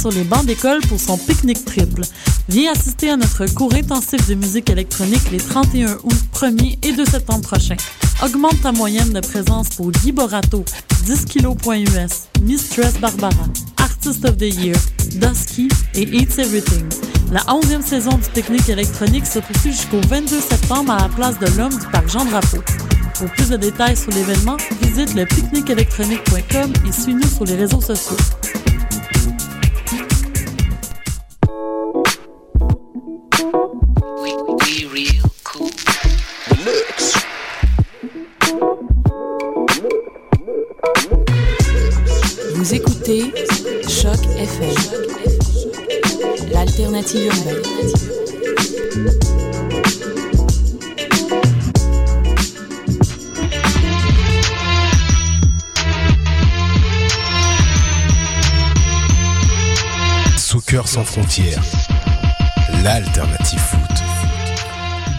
sur les bancs d'école pour son pique-nique triple. Viens assister à notre cours intensif de musique électronique les 31 août, 1er et 2 septembre prochains. Augmente ta moyenne de présence pour Guy Borato, 10 kg.us, Mistress Barbara, Artist of the Year, Dusky et Eats Everything. La 11e saison du Technique électronique se poursuit jusqu'au 22 septembre à la place de l'Homme du parc Jean-Drapeau. Pour plus de détails sur l'événement, visite le pique-niqueélectronique.com et suis-nous sur les réseaux sociaux. Choc FM, l'alternative urbaine. Soccer sans frontières, l'alternative.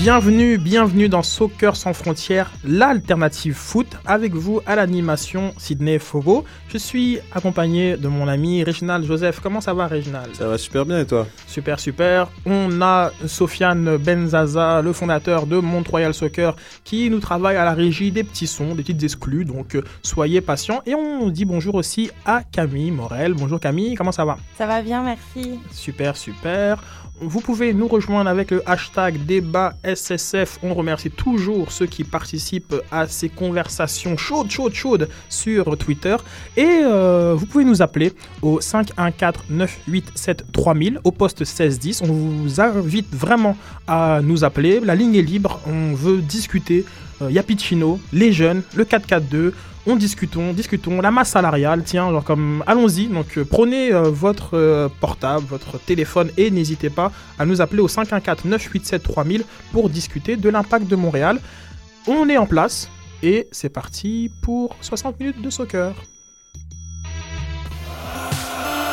Bienvenue, bienvenue dans Soccer sans frontières, l'alternative foot. Avec vous à l'animation Sydney Fogo. Je suis accompagné de mon ami Réginald Joseph. Comment ça va Réginald Ça va super bien et toi? Super, super. On a Sofiane Benzaza, le fondateur de Mont-Royal Soccer, qui nous travaille à la régie des petits sons, des petites exclus. Donc euh, soyez patients. Et on dit bonjour aussi à Camille Morel. Bonjour Camille, comment ça va? Ça va bien, merci. Super, super. Vous pouvez nous rejoindre avec le hashtag débat SSF. On remercie toujours ceux qui participent à ces conversations chaudes, chaudes, chaudes sur Twitter. Et euh, vous pouvez nous appeler au 514-987-3000 au poste 1610. On vous invite vraiment à nous appeler. La ligne est libre. On veut discuter. Euh, Yapicino, les jeunes, le 4-4-2 on discutons, discutons, la masse salariale, tiens, genre comme, allons-y, donc euh, prenez euh, votre euh, portable, votre téléphone et n'hésitez pas à nous appeler au 514-987-3000 pour discuter de l'impact de Montréal. On est en place et c'est parti pour 60 minutes de soccer.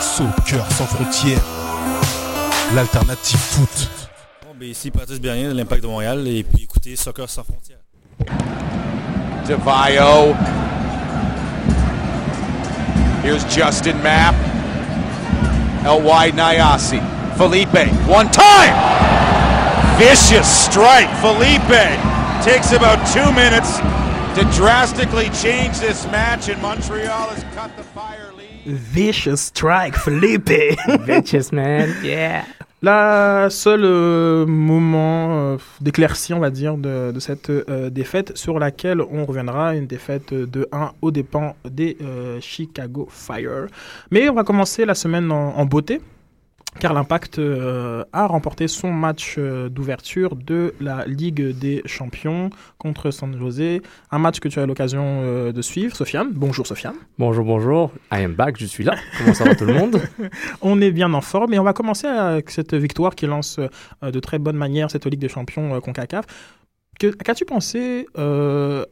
Soccer sans frontières, l'alternative foot. Bon, ben ici Patrice Bernier de l'Impact de Montréal et puis écoutez Soccer sans frontières. DeVio. Here's Justin Mapp. L.Y. Nyasi. Felipe. One time! Vicious strike. Felipe takes about two minutes to drastically change this match, and Montreal has cut the fire lead. Vicious strike, Felipe Vicious, man. Yeah. La seule euh, moment euh, d'éclaircie, on va dire, de, cette euh, défaite sur laquelle on reviendra, une défaite de 1 aux dépens des euh, Chicago Fire. Mais on va commencer la semaine en beauté, car l'Impact euh, a remporté son match euh, d'ouverture de la Ligue des Champions contre San José, un match que tu as eu l'occasion euh, de suivre. Sofiane, bonjour Sofiane. Bonjour, bonjour. I am back, je suis là. Comment ça va tout le monde? On est bien en forme et on va commencer avec cette victoire qui lance de très bonne manière cette Ligue des Champions CONCACAF. Qu'as-tu pensé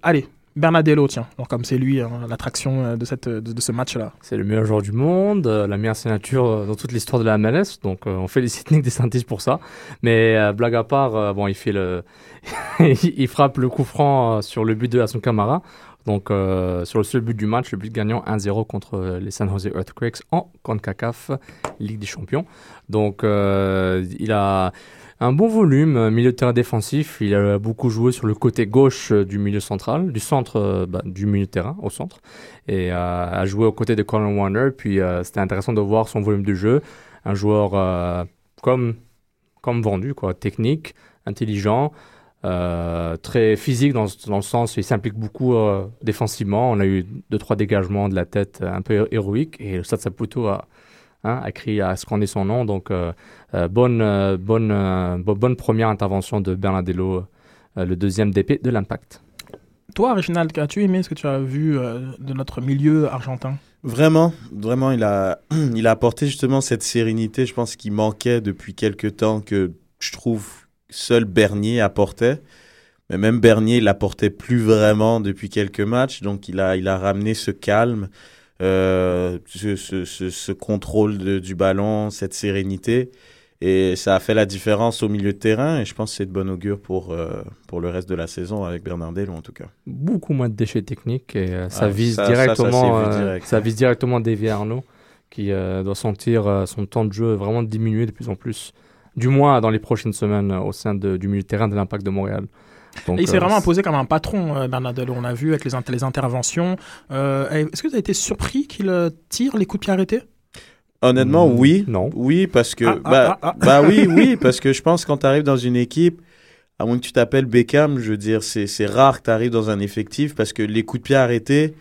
Allez, Bernadello, tiens, alors comme c'est lui hein, l'attraction euh, de, cette- de, ce match-là. C'est le meilleur joueur du monde, euh, la meilleure signature euh, dans toute l'histoire de la MLS. Donc, euh, on félicite Nick DeSantis pour ça. Mais euh, blague à part, euh, bon, il fait le, il frappe le coup franc euh, sur le but de Hassan Kamara. Donc, euh, sur le seul but du match, le but gagnant 1-0 contre euh, les San Jose Earthquakes en CONCACAF Ligue des Champions. Donc, euh, il a un bon volume, euh, milieu de terrain défensif. Il a beaucoup joué sur le côté gauche euh, du milieu central, du centre euh, bah, du milieu de terrain, au centre. Et a joué aux côtés de Colin Warner. Puis, c'était intéressant de voir son volume de jeu. Un joueur comme, comme vendu, quoi, technique, intelligent. Très physique dans, dans le sens où il s'implique beaucoup défensivement. On a eu deux trois dégagements de la tête un peu hé- héroïques et Stade Saputo a, hein, a crié à scander son nom. Donc euh, euh, bonne euh, bonne euh, bo- bonne première intervention de Bernardello, euh, le deuxième DP de l'Impact. Toi, Reginald, as-tu aimé ce que tu as vu euh, de notre milieu argentin? Vraiment, vraiment, il a, il a apporté justement cette sérénité, je pense, qui manquait depuis quelques temps, que je trouve seul Bernier apportait. Mais même Bernier l'apportait plus vraiment depuis quelques matchs, donc il a, il a ramené ce calme, euh, ce, ce, ce, ce contrôle de- du ballon, cette sérénité. Et ça a fait la différence au milieu de terrain, et je pense que c'est de bon augure pour, euh, pour le reste de la saison avec Bernardello en tout cas. Beaucoup moins de déchets techniques et euh, ça Ah, vise ça- ça, ça directement direct. vise directement Davy Arnaud qui doit sentir son temps de jeu vraiment diminuer de plus en plus. Du moins dans les prochaines semaines au sein de- du milieu de terrain de l'Impact de Montréal. Donc, Et il s'est euh, vraiment imposé comme un patron, euh, Bernardello. On a vu avec les, les interventions. Euh, Est-ce que vous avez été surpris qu'il euh, tire les coups de pied arrêtés? Honnêtement, Mm, oui. non. Oui, parce que. Ah, ah, bah, ah, ah. bah oui, oui, parce que je pense que quand tu arrives dans une équipe, à moins que tu t'appelles Beckham, je veux dire, c'est c'est rare que tu arrives dans un effectif parce que les coups de pied arrêtés,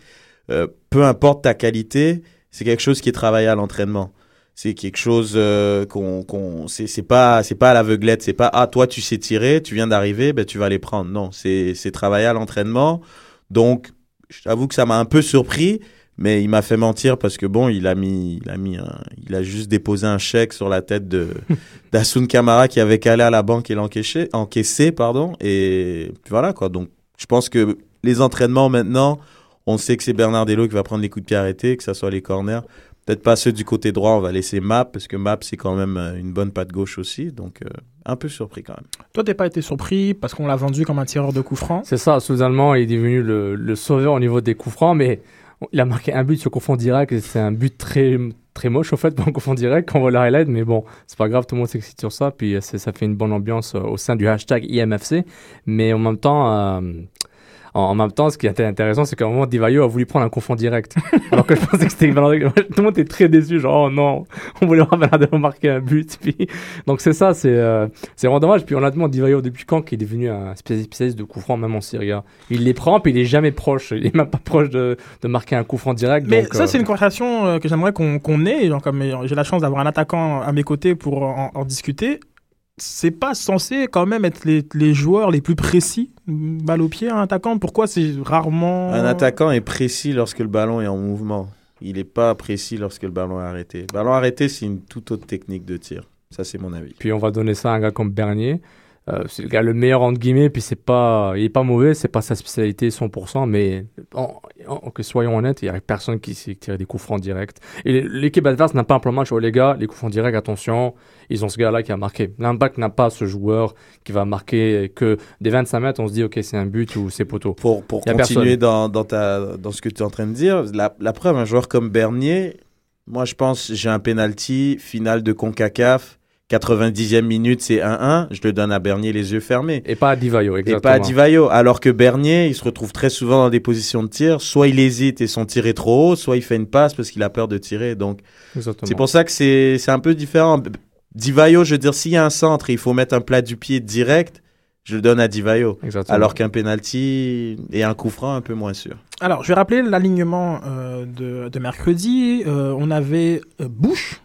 euh, peu importe ta qualité, c'est quelque chose qui est travaillé à l'entraînement. C'est quelque chose euh, qu'on qu'on c'est c'est pas c'est pas à l'aveuglette, c'est pas ah toi tu sais tirer, tu viens d'arriver, ben tu vas les prendre. Non, c'est c'est travaillé à l'entraînement. Donc j'avoue que ça m'a un peu surpris, mais il m'a fait mentir parce que bon, il a mis il a mis un, il a juste déposé un chèque sur la tête de d'Asun Kamara qui avait calé à la banque et l'encaissé encaissé pardon et puis voilà quoi. Donc je pense que les entraînements maintenant, on sait que c'est Bernardello qui va prendre les coups de pied arrêtés, que ça soit les corners. Peut-être pas ceux du côté droit, on va laisser Map, parce que Map, c'est quand même euh, une bonne patte gauche aussi. Donc, euh, un peu surpris quand même. Toi, t'es pas été surpris parce qu'on l'a vendu comme un tireur de coups francs? C'est ça, soudainement, il est devenu le, le sauveur au niveau des coups francs, mais il a marqué un but sur coup franc direct, et c'est un but très, très moche, au fait, pour un coup franc direct, quand on voit le highlight, mais bon, c'est pas grave, tout le monde s'excite sur ça, puis euh, ça fait une bonne ambiance au sein du hashtag IMFC, mais en même temps, euh, en, en même temps, ce qui était intéressant, c'est qu'à un moment, Divayo a voulu prendre un coup franc direct, alors que je pensais que c'était. Tout le monde était très déçu, genre, oh non, on voulait voir Bernardo marquer un but, puis, donc c'est ça, c'est, euh, c'est vraiment dommage, puis honnêtement, Divayo, depuis quand qu'il est devenu un spécialiste de coup franc, même en Serie A? Il les prend, puis il est jamais proche. Il est même pas proche de, de marquer un coup franc direct. Mais donc, ça, euh, c'est une conversation euh, que j'aimerais qu'on qu'on ait. Genre, comme j'ai la chance d'avoir un attaquant à mes côtés pour en, en discuter. C'est pas censé quand même être les, les joueurs les plus précis, balle au pied, un attaquant? Pourquoi c'est rarement. Un attaquant est précis lorsque le ballon est en mouvement. Il n'est pas précis lorsque le ballon est arrêté. Ballon arrêté, c'est une toute autre technique de tir. Ça, c'est mon avis. Puis on va donner ça à un gars comme Bernier. Euh, c'est le gars le meilleur entre guillemets, puis c'est pas, il est pas mauvais, c'est pas sa spécialité 100%, mais en- en- que soyons honnêtes, il y a personne qui sait tirer des coups francs directs. Et l'équipe adverse n'a pas un plan match, oh les gars, les coups francs directs, attention, ils ont ce gars-là qui a marqué. L'impact n'a pas ce joueur qui va marquer que des 25 mètres, on se dit ok c'est un but ou c'est poteau. Pour, pour continuer dans, dans, ta, dans ce que tu es en train de dire, la, la preuve, un joueur comme Bernier, moi, je pense, j'ai un penalty finale de CONCACAF, 90e minute, c'est 1-1, je le donne à Bernier les yeux fermés. Et pas à Divayo, Et exactement. pas à Divayo. Alors que Bernier, il se retrouve très souvent dans des positions de tir. Soit il hésite et son tir est trop haut, soit il fait une passe parce qu'il a peur de tirer. Donc, Exactement. c'est pour ça que c'est c'est un peu différent. Divayo, je veux dire, s'il y a un centre et il faut mettre un plat du pied direct, je le donne à Divayo. Exactement. Alors qu'un penalty et un coup franc, un peu moins sûr. Alors, je vais rappeler l'alignement euh, de, de mercredi. Euh, on avait euh, Bush,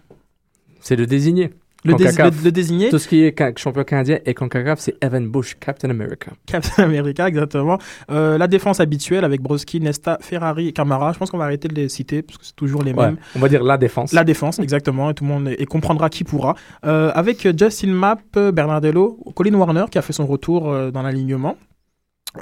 c'est le désigné. Le, dés- CONCACAF. le- le désigné? Tout ce qui est ca- champion canadien et CONCACAF, c'est Evan Bush, Captain America. Captain America, exactement. Euh, la défense habituelle avec Broski, Nesta, Ferrari et Camara. Je pense qu'on va arrêter de les citer parce que c'est toujours les Ouais, mêmes. on va dire la défense. La défense, exactement, et tout le monde et comprendra qui pourra. Euh, avec Justin Mapp, Bernardello, Colin Warner qui a fait son retour euh, dans l'alignement,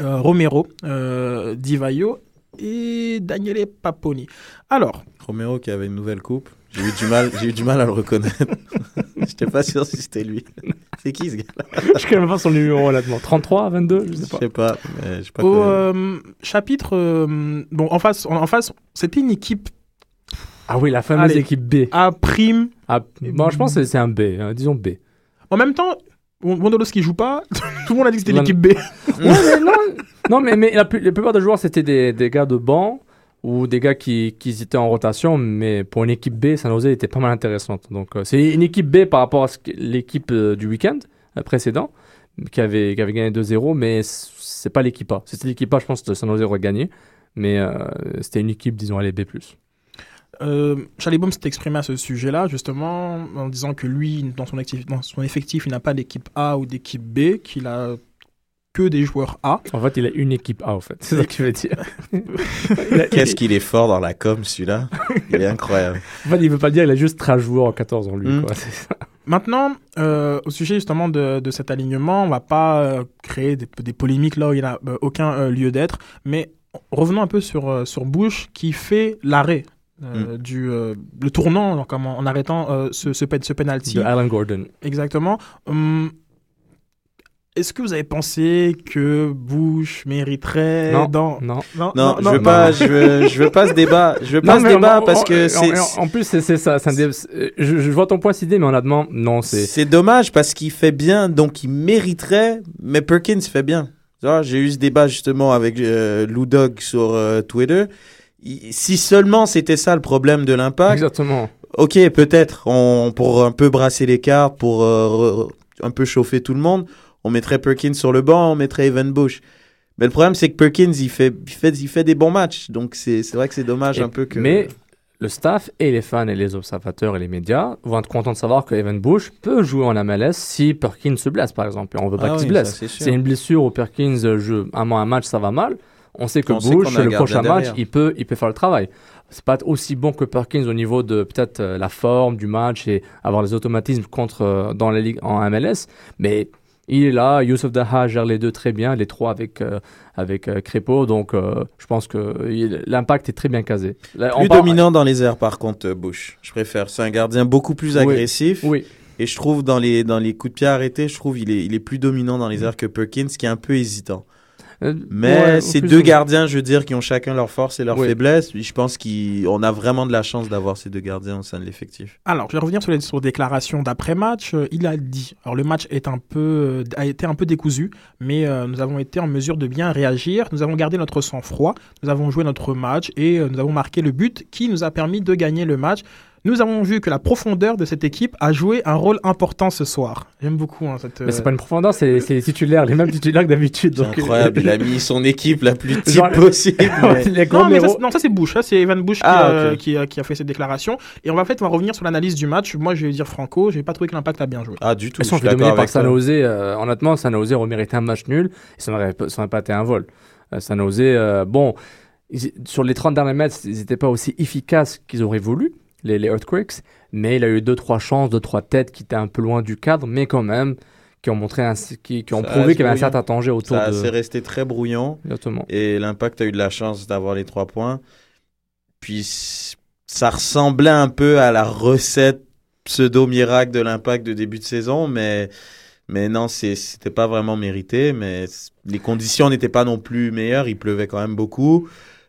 euh, Romero, euh, Divayo et Daniele Paponi. Alors, Romero qui avait une nouvelle coupe. J'ai eu du mal, j'ai eu du mal à le reconnaître. J'étais pas sûr si c'était lui. C'est qui ce gars-là je connais même pas son numéro, honnêtement. 33, 22, je Je sais pas. sais pas. Mais j'ai pas au euh, chapitre, euh, bon, en face, en, en face, c'était une équipe Ah oui, la fameuse Allez. équipe B. à prime. Ah, bon, je pense que c'est un B, hein, disons B. En même temps, Wondolowski joue pas. tout le monde a dit que c'était l'équipe B. Ouais, mais non, non, mais, mais la, la plupart des joueurs, c'était des, des gars de banc ou des gars qui, qui étaient en rotation, mais pour une équipe B, San Jose était pas mal intéressante. Donc, euh, c'est une équipe B par rapport à l'équipe euh, du week-end euh, précédent, qui avait, qui avait gagné 2-0, mais c'est pas l'équipe A. C'était l'équipe A, je pense que San Jose aurait gagné, mais c'était une équipe, disons, allez, B+. Euh, Charlie Baum s'est exprimé à ce sujet-là, justement, en disant que lui, dans son effectif, il n'a pas d'équipe A ou d'équipe B, qu'il a que des joueurs A. En fait, il a une équipe A, en fait. C'est ça que je veux dire. Qu'est-ce qu'il est fort dans la com, celui-là Il est incroyable. En fait, il veut pas dire il a juste 13 joueurs en 14 en lui. Mm. Quoi. C'est ça. Maintenant, euh, au sujet justement de, de cet alignement, on va pas euh, créer des, des polémiques là où il n'y a euh, aucun euh, lieu d'être, mais revenons un peu sur, euh, sur Bush qui fait l'arrêt. euh, du euh, le tournant donc, en, en arrêtant euh, ce, ce, pen- ce penalty De Alan Gordon. exactement Hum, est-ce que vous avez pensé que Bush mériterait Non, dans non. Non, je veux pas, je veux, je veux pas ce débat. Je veux pas Non, ce débat en- parce en- que en- c'est. En, en plus, c'est ça. c'est un dé- c'est- je, je vois ton point d'idée, mais honnêtement, non, c'est. C'est dommage parce qu'il fait bien, donc il mériterait, mais Perkins fait bien. J'ai eu ce débat justement avec euh, Lou Dog sur euh, Twitter. Si seulement c'était ça le problème de l'impact, Exactement. ok, peut-être, on, pour un peu brasser les cartes, pour euh, un peu chauffer tout le monde, on mettrait Perkins sur le banc, on mettrait Evan Bush. Mais le problème, c'est que Perkins, il fait, il fait, il fait des bons matchs. Donc c'est vrai que c'est dommage Et- un peu que. Mais le staff et les fans et les observateurs et les médias vont être contents de savoir que Evan Bush peut jouer en MLS si Perkins se blesse, par exemple. Et on veut pas Ah qu'il se blesse. c'est une blessure où Perkins joue un, un match, ça va mal. On sait que On Bush, le prochain match, derrière. il peut, il peut faire le travail. C'est pas aussi bon que Perkins au niveau de peut-être euh, la forme du match et avoir les automatismes contre euh, dans la ligue en MLS, mais il est là. Youssef Daha gère les deux très bien, les trois avec euh, avec euh, Crépeau. Donc euh, je pense que l'impact est très bien casé. Là, on Plus dominant dans les airs, par contre, euh, Bush. Je préfère. C'est un gardien beaucoup plus Oui. agressif. Oui. Et je trouve, dans les, dans les coups de pied arrêtés, je trouve il est, il est plus dominant dans les airs que Perkins, qui est un peu hésitant. Euh, Mais ouais, ces deux gardiens, je veux dire, qui ont chacun leurs forces et leurs Oui. faiblesses, je pense qu'on a vraiment de la chance d'avoir ces deux gardiens au sein de l'effectif. Alors, je vais revenir sur les sur déclarations d'après-match. Euh, il a dit, alors le match est un peu, euh, a été un peu décousu, mais euh, nous avons été en mesure de bien réagir. Nous avons gardé notre sang-froid, nous avons joué notre match et euh, nous avons marqué le but qui nous a permis de gagner le match. Nous avons vu que la profondeur de cette équipe a joué un rôle important ce soir. J'aime beaucoup hein, cette. Mais c'est euh, pas une profondeur, c'est c'est les titulaires, les mêmes titulaires que d'habitude. C'est donc, euh, incroyable, il a mis son équipe la plus type Genre- possible. mais- Non, mais ça, non, ça c'est Bush, ça c'est Evan Bush qui, Ah, a- ok. qui, a, qui a fait cette déclaration. Et on va, en fait, on va revenir sur l'analyse du match. Moi, je vais dire Franco, j'ai pas trouvé que l'impact a bien joué. Ah, du tout. Ils je sont d'accord par. San Jose. euh, honnêtement, San Jose aurait mérité un match nul et ça n'aurait ça n'aurait pas été un vol. Euh, San Jose, euh, bon, ils- sur les 30 derniers mètres, ils n'étaient pas aussi efficaces qu'ils auraient voulu, les, les Earthquakes, mais il a eu deux trois chances, deux trois têtes qui étaient un peu loin du cadre, mais quand même, qui ont montré, un, qui, qui ont Ça prouvé qu'il y avait un certain danger autour Ça de. c'est resté très brouillon. Exactement. Et l'impact a eu de la chance d'avoir les trois points. Puis ça ressemblait un peu à la recette pseudo-miracle de l'impact de début de saison, mais, mais non, c'était pas vraiment mérité. Mais les conditions n'étaient pas non plus meilleures. Il pleuvait quand même beaucoup.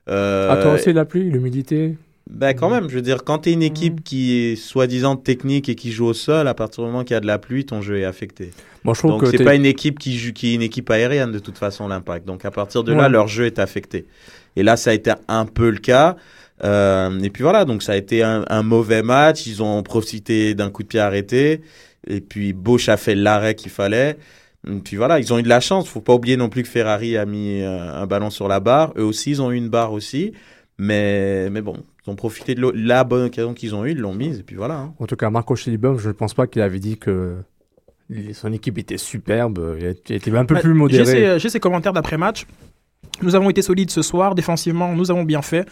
Euh, Ah, toi aussi, la pluie, l'humidité? Ben quand même, je veux dire, quand tu es une équipe qui est soi-disant technique et qui joue au sol, à partir du moment qu'il y a de la pluie, ton jeu est affecté. Moi, je trouve Donc que c'est pas une équipe qui joue, qui est une équipe aérienne de toute façon l'impact. Donc à partir de là, leur jeu est affecté. Et là, ça a été un peu le cas. Euh, et puis voilà, donc ça a été un, un mauvais match. Ils ont profité d'un coup de pied arrêté. Et puis Bosch a fait l'arrêt qu'il fallait. Et puis voilà, ils ont eu de la chance. Faut pas oublier non plus que Ferrari a mis euh, un ballon sur la barre. Eux aussi, ils ont eu une barre aussi. Mais, mais bon, ils ont profité de la bonne occasion qu'ils ont eue, ils l'ont mise. Et puis voilà. hein. En tout cas, Marco Schellibaum, je ne pense pas qu'il avait dit que son équipe était superbe. Il était un peu plus modéré. j'ai ces commentaires d'après-match. Nous avons été solides ce soir, défensivement, nous avons bien fait.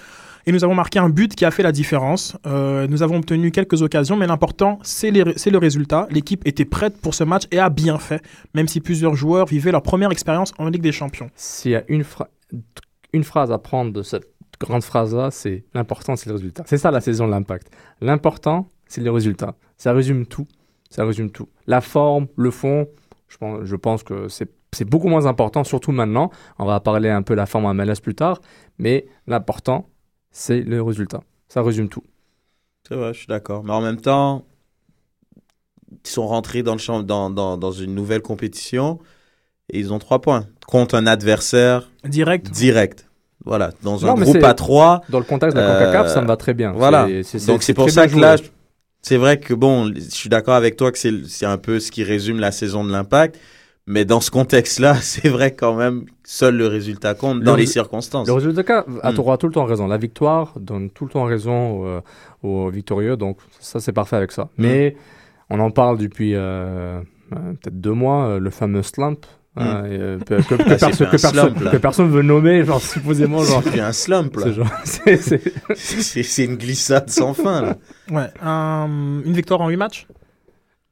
Et nous avons marqué un but qui a fait la différence. Euh, nous avons obtenu quelques occasions, mais l'important, c'est le résultat. L'équipe était prête pour ce match et a bien fait, même si plusieurs joueurs vivaient leur première expérience en Ligue des Champions. S'il y a une, une phrase à prendre de cette grande phrase-là, c'est l'important, c'est le résultat. C'est ça la saison de l'impact. L'important, c'est le résultat. Ça résume tout. Ça résume tout. La forme, le fond, je pense, je pense que c'est c'est beaucoup moins important, surtout maintenant. On va parler un peu de la forme en MLS plus tard, mais l'important, c'est le résultat. Ça résume tout. C'est vrai, je suis d'accord. Mais en même temps, ils sont rentrés dans, le champ, dans, dans, dans une nouvelle compétition et ils ont trois points contre un adversaire Direct. direct. Voilà, dans un Non, groupe à trois. Dans le contexte de la Euh, CONCACAF, ça me va très bien. Voilà. C'est- Donc c'est pour ça que là, c'est vrai que bon, je suis d'accord avec toi que c'est un peu ce qui résume la saison de l'impact. Mais dans ce contexte-là, c'est vrai quand même, seul le résultat compte Le dans les circonstances. Le résultat, a Hmm. aura tout le temps raison. La victoire donne tout le temps raison aux, aux victorieux, donc ça c'est parfait avec ça. Mais on en parle depuis euh, euh, peut-être deux mois, euh, le fameux slump. Hein, et, euh, que, Ah, perso- que perso- slump, là. que personne veut nommer, genre supposément, genre. C'est un slump là. c'est une glissade sans fin là. Ouais. un- une victoire en 8 matchs?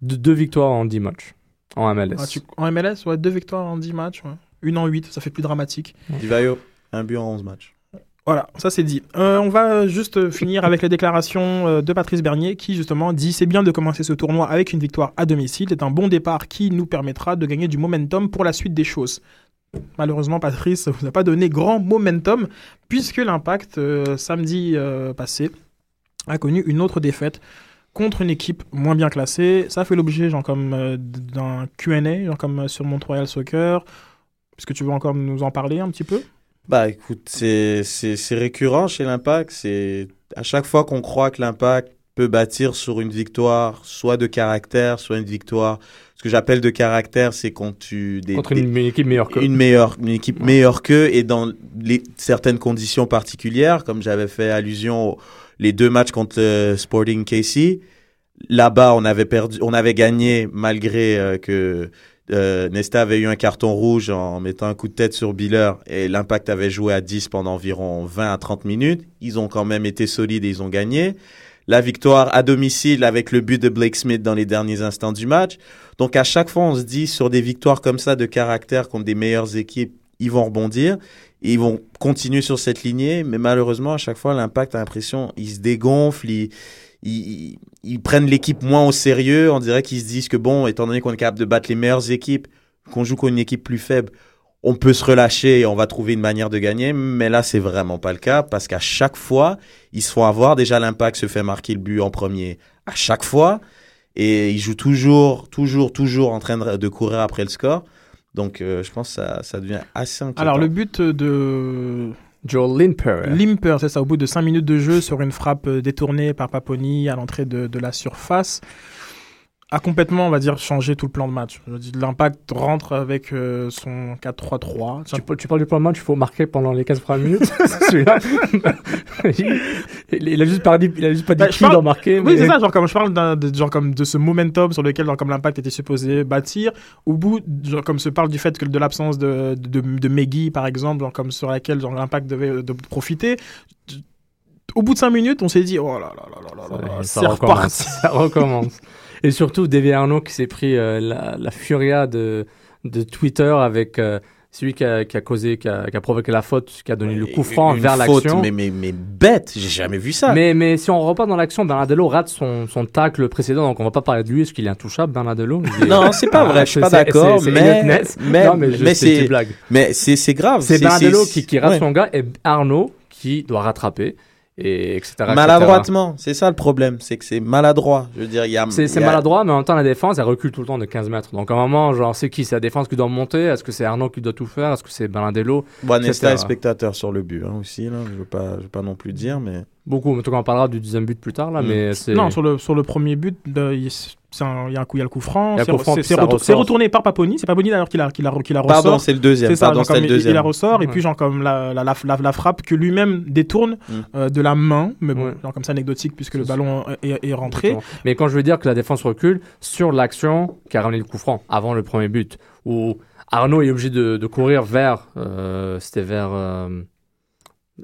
Deux, deux victoires en 10 matchs en MLS. Ah, tu- En MLS, ouais, deux victoires en 10 matchs. ouais. Une en 8, ça fait plus dramatique. Divayo, un but en 11 matchs. Voilà, ça c'est dit. Euh, on va juste finir avec les déclarations euh, de Patrice Bernier qui justement dit c'est bien de commencer ce tournoi avec une victoire à domicile. C'est un bon départ qui nous permettra de gagner du momentum pour la suite des choses. Malheureusement, Patrice vous a pas donné grand momentum puisque l'impact euh, samedi passé a connu une autre défaite contre une équipe moins bien classée. Ça fait l'objet genre comme d'un Q&A, genre comme sur Montreal Soccer. Est-ce que tu veux encore nous en parler un petit peu? Bah écoute, c'est c'est- c'est récurrent chez l'Impact. C'est à chaque fois qu'on croit que l'Impact peut bâtir sur une victoire, soit de caractère, soit une victoire. Ce que j'appelle de caractère, c'est quand tu des, Contre des- une, une équipe meilleure que. une meilleure, une équipe meilleure qu'eux et dans les, certaines conditions particulières, comme j'avais fait allusion aux les deux matchs contre le Sporting KC. Là-bas, on avait perdu, on avait gagné malgré euh, que euh, Nesta avait eu un carton rouge en mettant un coup de tête sur Biller et l'Impact avait joué à 10 pendant environ 20 à 30 minutes. Ils ont quand même été solides et ils ont gagné. La victoire à domicile avec le but de Blake Smith dans les derniers instants du match. Donc à chaque fois, on se dit sur des victoires comme ça de caractère contre des meilleures équipes, ils vont rebondir. Et ils vont continuer sur cette lignée, mais malheureusement, à chaque fois, l'impact a l'impression, ils se dégonflent, ils, ils, prennent l'équipe moins au sérieux. On dirait qu'ils se disent que bon, étant donné qu'on est capable de battre les meilleures équipes, qu'on joue contre une équipe plus faible, on peut se relâcher et on va trouver une manière de gagner. Mais là, c'est vraiment pas le cas parce qu'à chaque fois, ils se font avoir. Déjà, l'impact se fait marquer le but en premier à chaque fois. Et ils jouent toujours, toujours, toujours en train de, courir après le score. Donc, euh, je pense que ça, ça devient assez inquiétant. Alors, le but de Joel Limper. Limper, c'est ça, au bout de 5 minutes de jeu sur une frappe euh, détournée par Paponi à l'entrée de, de la surface, a complètement, on va dire, changé tout le plan de match. L'impact rentre avec euh, son 4-3-3. Tu, par- tu parles du plan de match, il faut marquer pendant les 15 premières minutes. Celui-là. il, il a juste pas dit, il a juste pas dit Bah, qui parle- doit marquer. Oui, mais- c'est ça, genre comme je parle de, genre comme de ce momentum sur lequel genre comme l'impact était supposé bâtir, au bout, genre comme se parle du fait que de l'absence de, de, de Meggy, par exemple, genre comme sur laquelle l'impact devait euh, de profiter. Au bout de 5 minutes, on s'est dit, oh là là là là là là, là, ça c'est recommence. reparti. Ça recommence. Et surtout, Davy Arnaud qui s'est pris euh, la, la furia de, de Twitter avec euh, celui qui a, qui a causé, qui a, qui a provoqué la faute, qui a donné le coup franc Une vers l'action. Mais, mais, mais bête, j'ai jamais vu ça. Mais, mais si on repart dans l'action, Bernardello rate son, son tacle précédent, donc on va pas parler de lui, parce qu'il est intouchable, Bernardello. Est- Non, c'est pas vrai, Ah, je suis pas c'est- d'accord, mais, mais, Non, mais, mais c'est c'est, mais grave. C'est Bernardello qui, qui rate ouais. son gars et Arnaud qui doit rattraper, et etc. Maladroitement, c'est ça le problème, c'est que c'est maladroit. Je veux dire, il y a. C'est a- maladroit, mais en même temps, la défense, elle recule tout le temps de 15 mètres. Donc, à un moment, genre, c'est qui? C'est la défense qui doit monter? Est-ce que c'est Arnaud qui doit tout faire? Est-ce que c'est Bernardello Bon, Nesta est spectateur sur le but hein, aussi, là. Je veux pas, je veux pas non plus dire, mais. Beaucoup. En tout cas, on parlera du deuxième but plus tard, là, Mm. mais c'est. Non, sur le, sur le premier but, de- il il y a un coup, il y a le coup franc. Il C'est retour- ressort. retourné par Paponi. C'est Paponi d'ailleurs qui la, qui la, qui la Pardon, ressort. c'est le deuxième. C'est ça, Pardon, comme le il- il, deuxième. la ressort et puis genre comme la, la, la, la, la frappe que lui-même détourne Mm. euh, de la main, mais bon, Ouais. genre comme ça anecdotique puisque le C'est ballon est, est rentré. Exactement. Mais quand je veux dire que la défense recule, sur l'action qui a ramené le coup franc avant le premier but, où Arnaud est obligé de, de courir vers. euh, C'était vers. euh,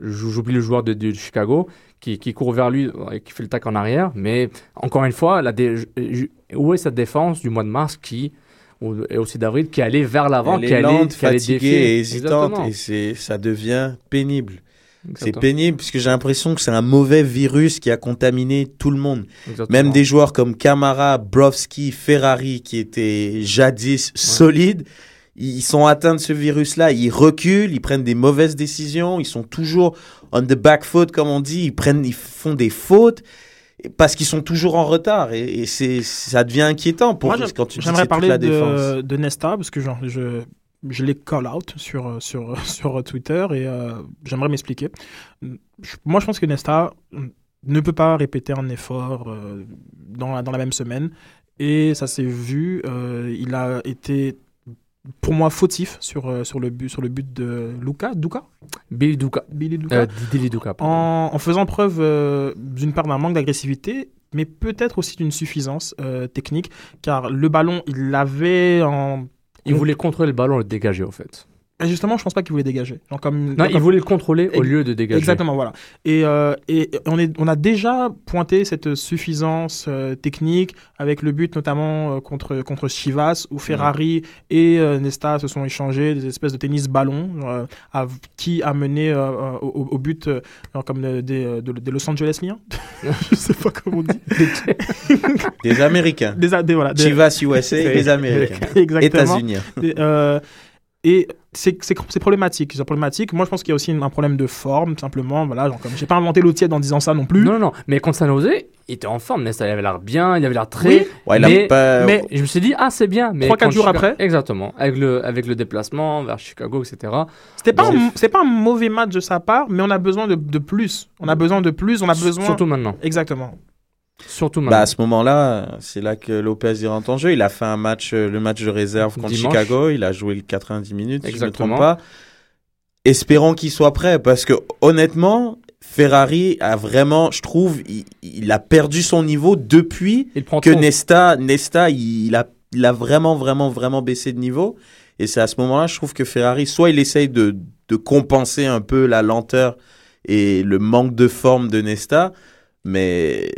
J'oublie le joueur de, de Chicago qui, qui court vers lui et qui fait le tac en arrière. Mais encore une fois, la dé- je- où est cette défense du mois de mars qui. Et aussi d'avril qui allait vers l'avant, qui allait, lente, qui allait fatiguée défier. et hésitante, Exactement. et c'est, ça devient pénible. C'est pénible puisque j'ai l'impression que c'est un mauvais virus qui a contaminé tout le monde. Exactement. Même des joueurs comme Camara, Brovski, Ferrari, qui étaient jadis solides, ils sont atteints de ce virus-là. Ils reculent, ils prennent des mauvaises décisions, ils sont toujours on the back foot, comme on dit. Ils prennent, ils font des fautes parce qu'ils sont toujours en retard. Et, et c'est, ça devient inquiétant pour Moi, quand tu J'aimerais c'est toute parler la défense. de, de Nesta parce que genre, je, je l'ai call out sur, sur, sur Twitter et euh, j'aimerais m'expliquer. Moi, je pense que Nesta ne peut pas répéter un effort euh, dans, la, dans la même semaine et ça s'est vu. euh, il a été pour moi fautif sur, sur, le, but, sur le but de Luca, Duca Billy Duca. Billy Duca Euh, Duca. en, en faisant preuve euh, d'une part d'un manque d'agressivité, mais peut-être aussi d'une suffisance euh, technique, car le ballon, il l'avait en... Il voulait contrôler le ballon et le dégager, au fait. Et justement, je pense pas qu'il voulait dégager. Genre comme, Non, il voulait le contrôler au lieu de dégager. Exactement, voilà. Et, euh, et on, est, on a déjà pointé cette suffisance euh, technique avec le but notamment euh, contre, contre Chivas où Ferrari et euh, Nesta se sont échangés des espèces de tennis-ballons euh, à- qui a mené au, au but euh, genre comme de- des de- des Los Angeles Lions. Je sais pas comment on dit. Des Américains. Des, des- voilà, des- Chivas USA, des Américains. Exactement. États-Unis. Et, c'est problématique. C'est problématique. Moi, je pense qu'il y a aussi un problème de forme, simplement. Voilà, genre, comme j'ai pas inventé l'eau tiède en disant ça non plus. Non, non, non. Mais contre San Jose, il était en forme. Nesta, il avait l'air bien, il avait l'air très. Oui. Ouais, mais, pas- mais- je me suis dit, ah, c'est bien. Mais Trois, quatre contre jours Chicago- après Exactement. Avec le, avec le déplacement vers Chicago, etc. C'était pas, un- c'est pas un mauvais match de sa part, mais on a besoin de, de plus. On a besoin de plus. On a besoin. Surtout maintenant. Exactement. Surtout Bah, à ce moment-là, c'est là que Lopez y rentre en jeu. Il a fait un match, euh, le match de réserve contre Dimanche. Chicago. Il a joué le 90 minutes, si je ne me Exactement. trompe pas. Espérons qu'il soit prêt parce que honnêtement, Ferrari a vraiment, je trouve, il, il a perdu son niveau depuis il prend que trop. Nesta, Nesta, il, il a, il a vraiment, vraiment, vraiment baissé de niveau. Et c'est à ce moment-là, je trouve que Ferrari, soit il essaye de, de compenser un peu la lenteur et le manque de forme de Nesta, mais,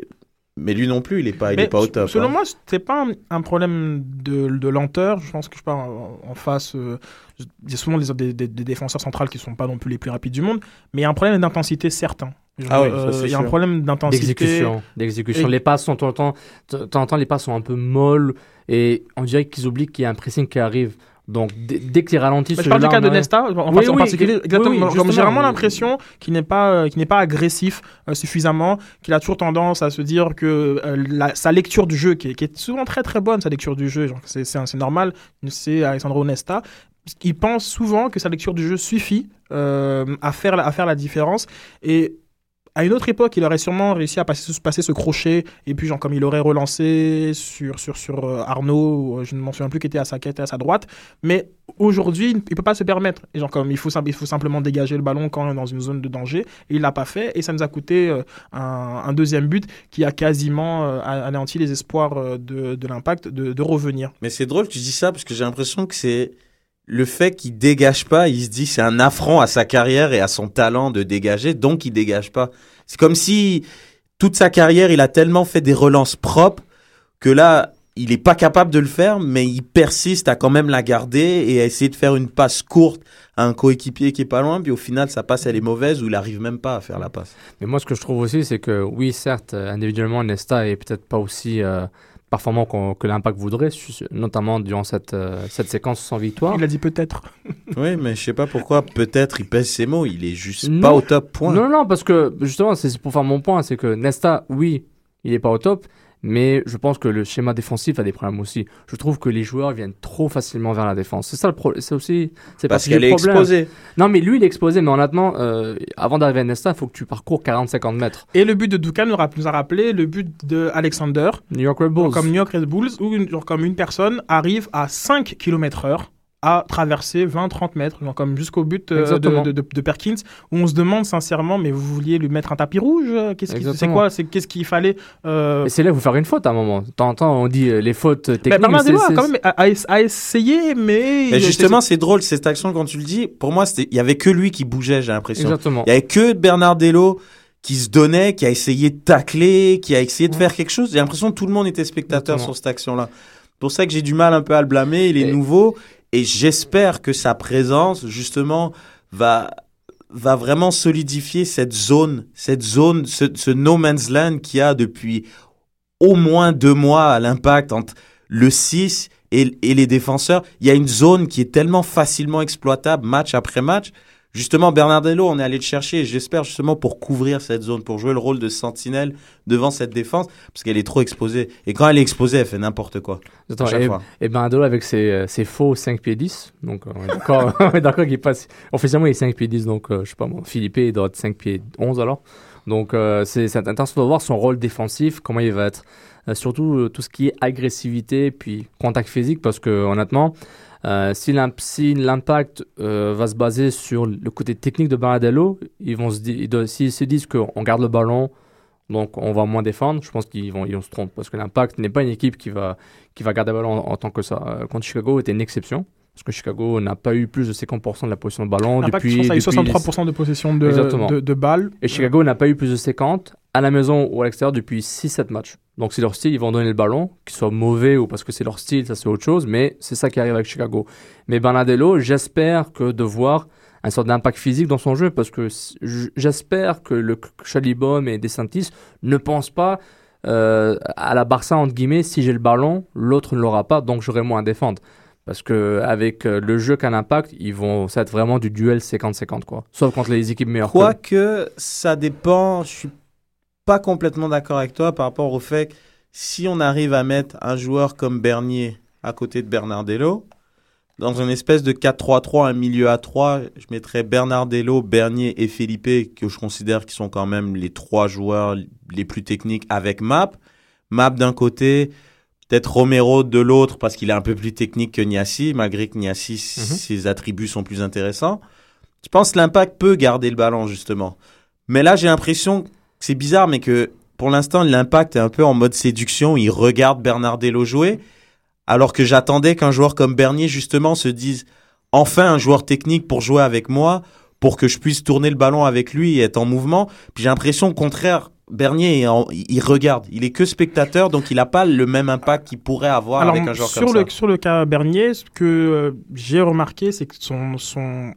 mais lui non plus, il n'est pas, il Mais est pas au top. Selon hein. moi, c'est pas un, un problème de, de lenteur. Je pense que je pas en, en face. euh, il y a souvent des, des, des- des défenseurs centrales qui sont pas non plus les plus rapides du monde, mais il y a un problème d'intensité certain. Je- Ah oui, ça, euh, il y a un problème d'intensité. D'exécution. D'exécution. Et- Les passes sont tout le temps. De temps en temps, les passes sont un peu molles. Et on dirait qu'ils oublient qu'il y a un pressing qui arrive. Donc, dès, qu'ils ralentissent. Mais je parle du cas de Nesta, en, Oui, en oui, particulier. que- Exactement. oui, j'ai vraiment l'impression qu'il n'est pas, euh, qu'il n'est pas agressif euh, suffisamment, qu'il a toujours tendance à se dire que euh, la- sa lecture du jeu, qui est, qui est souvent très très bonne, sa lecture du jeu, c'est, c'est, c'est normal, c'est Alessandro Nesta. Il pense souvent que sa lecture du jeu suffit à, faire, la- à faire la différence. Et à une autre époque, il aurait sûrement réussi à passer, passer ce crochet, et puis, genre, comme il aurait relancé sur, sur, sur euh, Arnaud, euh, je ne m'en souviens plus, qui était à sa, qui était à sa droite. Mais aujourd'hui, il ne peut pas se permettre. Et genre, comme il faut, simplement dégager le ballon quand on est dans une zone de danger. Et il l'a pas fait. Et ça nous a coûté euh, un, deuxième but qui a quasiment anéanti les espoirs de, de l'impact de, de revenir. Mais c'est drôle que tu dis ça parce que j'ai l'impression que c'est le fait qu'il dégage pas, il se dit c'est un affront à sa carrière et à son talent de dégager, donc il dégage pas. C'est comme si toute sa carrière, il a tellement fait des relances propres que là, il est pas capable de le faire, mais il persiste à quand même la garder et à essayer de faire une passe courte à un coéquipier qui est pas loin, puis au final, sa passe, elle est mauvaise ou il arrive même pas à faire la passe. Mais moi, ce que je trouve aussi, c'est que oui, certes, euh, individuellement, Nesta est peut-être pas aussi euh, performant que l'Impact voudrait, notamment durant cette, euh, cette séquence sans victoire. Il a dit peut-être. Oui, mais je sais pas pourquoi, peut-être il pèse ses mots, il est juste Non. pas au top point. Non, non, parce que justement, c'est pour faire mon point, c'est que Nesta, oui, il est pas au top, mais je pense que le schéma défensif a des problèmes aussi. Je trouve que les joueurs viennent trop facilement vers la défense. C'est ça le problème. C'est aussi. C'est parce partie qu'elle est exposée. Non, mais lui, il est exposé, mais honnêtement, euh, avant d'arriver à Nesta, il faut que tu parcours 40-50 mètres. Et le but de Dukan nous a rappelé le but de Alexander, New York Red Bulls. comme New York Red Bulls, où une, genre comme une personne arrive à 5 km/h à traverser 20-30 mètres, genre comme jusqu'au but euh, de, Exactement. de, de- de Perkins, où on se demande sincèrement, mais vous vouliez lui mettre un tapis rouge euh, Qu'est-ce qui- c'est quoi C'est qu'est-ce qu'il fallait euh, Et c'est là faut faire une faute à un moment. De temps en temps, on dit euh, les fautes bah, techniques. mais Bernardino c'est- a c'est- quand même a, a- a essayé, mais Mais justement, c'est drôle cette action quand tu le dis. Pour moi, il y avait que lui qui bougeait, j'ai l'impression. Exactement. Il y avait que Bernardello qui se donnait, qui a essayé de tacler, qui a essayé de faire quelque chose. J'ai l'impression que tout le monde était spectateur Exactement. sur cette action-là. C'est pour ça que j'ai du mal un peu à le blâmer. Il est Et- nouveau et j'espère que sa présence, justement, va va vraiment solidifier cette zone, cette zone, ce, no man's land qu'il y a depuis au moins deux mois à l'impact entre le 6 et, et les défenseurs. Il y a une zone qui est tellement facilement exploitable match après match. Justement, Bernardello, on est allé le chercher, j'espère justement pour couvrir cette zone, pour jouer le rôle de sentinelle devant cette défense, parce qu'elle est trop exposée. Et quand elle est exposée, elle fait n'importe quoi. Attends, et, et Bernardo avec ses, euh, ses faux 5 pieds 10. Donc, euh, on est d'accord, qu'il passe. Officiellement, il est 5 pieds 10. Donc, euh, je sais pas moi, Philippe, il doit être 5 pieds 11 alors. Donc, euh, c'est intéressant de voir son rôle défensif, comment il va être. Euh, surtout tout ce qui est agressivité, puis contact physique, parce que honnêtement, si l'imp- si l'impact euh, va se baser sur le côté technique de Bernardello, ils vont se s'ils se disent qu'on garde le ballon, donc on va moins défendre, je pense qu'ils vont, ils se tromper parce que l'impact n'est pas une équipe qui va, qui va garder le ballon en, en tant que ça. Euh, Contre Chicago était une exception. Parce que Chicago n'a pas eu plus de 50% de la possession de ballon L'impact, depuis. pense, a eu depuis les- 63% de possession de, de, de balles. Et Chicago n'a pas eu plus de 50 à la maison ou à l'extérieur depuis 6-7 matchs. Donc c'est leur style, ils vont donner le ballon, qu'il soit mauvais ou parce que c'est leur style, ça c'est autre chose, mais c'est ça qui arrive avec Chicago. Mais Bernardello, j'espère que de voir un sort d'impact physique dans son jeu, parce que j'espère que le Chalibom et DeSantis ne pensent pas euh, à la Barça, entre guillemets, si j'ai le ballon, l'autre ne l'aura pas, donc j'aurai moins à défendre. Parce que avec euh, le jeu qu'a l'impact, ils vont, ça va être vraiment du duel 50-50 quoi. Sauf contre les équipes meilleures. que- Quoique, ça dépend. Je suis pas complètement d'accord avec toi par rapport au fait que si on arrive à mettre un joueur comme Bernier à côté de Bernardello, dans une espèce de 4-3-3, un milieu à 3, je mettrais Bernardello, Bernier et Felipe, que je considère qui sont quand même les trois joueurs les plus techniques avec Map. Map d'un côté, peut-être Romero de l'autre parce qu'il est un peu plus technique que Niassi, malgré que Niassi, ses attributs sont plus intéressants. Je pense que l'impact peut garder le ballon, justement. Mais là, j'ai l'impression que c'est bizarre, mais que pour l'instant, l'impact est un peu en mode séduction. Il regarde Bernardello jouer, alors que j'attendais qu'un joueur comme Bernier, justement, se dise enfin un joueur technique pour jouer avec moi, pour que je puisse tourner le ballon avec lui et être en mouvement. Puis j'ai l'impression, au contraire, Bernier, il regarde. Il est que spectateur, donc il n'a pas le même impact qu'il pourrait avoir Alors, avec un joueur sur comme le, ça. Sur le cas Bernier, ce que euh, j'ai remarqué, c'est que son, son,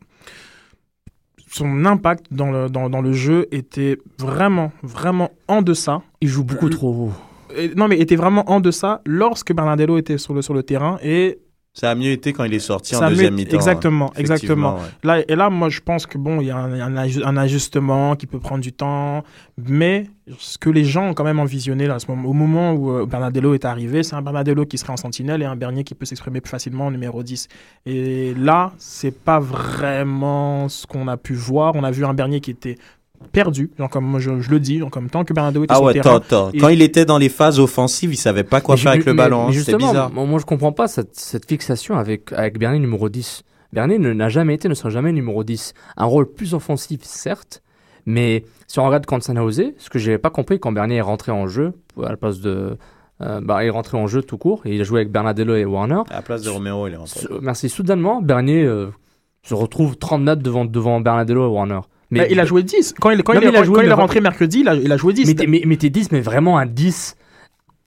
son impact dans le, dans, dans le jeu était vraiment, vraiment en deçà. Il joue beaucoup trop haut. Et- non, mais était vraiment en deçà lorsque Bernardello était sur le, sur le terrain. Et Ça a mieux été quand il est sorti ça en deuxième mi-temps. Exactement, hein. Exactement. ouais. Là, et là, moi, je pense que bon, il y a un, un aju- un ajustement qui peut prendre du temps, mais ce que les gens ont quand même envisionné là, à ce moment, au moment où euh, Bernardello est arrivé, c'est un Bernardello qui serait en sentinelle et un Bernier qui peut s'exprimer plus facilement en numéro 10. Et là, c'est pas vraiment ce qu'on a pu voir. On a vu un Bernier qui était perdu, genre comme moi, je, je le dis, genre comme tant que Bernardello était Ah sur ouais, le terrain. Et- Quand il était dans les phases offensives, il savait pas quoi Mais faire avec le ballon. hein. Justement, bizarre. Moi, moi, je comprends pas cette, cette fixation avec, avec Bernier numéro 10. Bernier ne- n'a jamais été, ne sera jamais numéro 10. Un rôle plus offensif, certes, mais si on regarde contre San Jose, ce que j'ai pas compris quand Bernier est rentré en jeu, à la place de. euh, bah, il est rentré en jeu tout court et il a joué avec Bernardello et Warner. À la place de Romero, il est rentré. Merci. Soudainement, Bernier euh, se retrouve 30 mètres devant, devant Bernardello et Warner. Mais il a joué 10. Quand il, quand Non, il, est, il a joué, quand il est mais- rentré mercredi, il a, il a joué 10. Mais, t'es- mais, mais t'es 10, mais vraiment un 10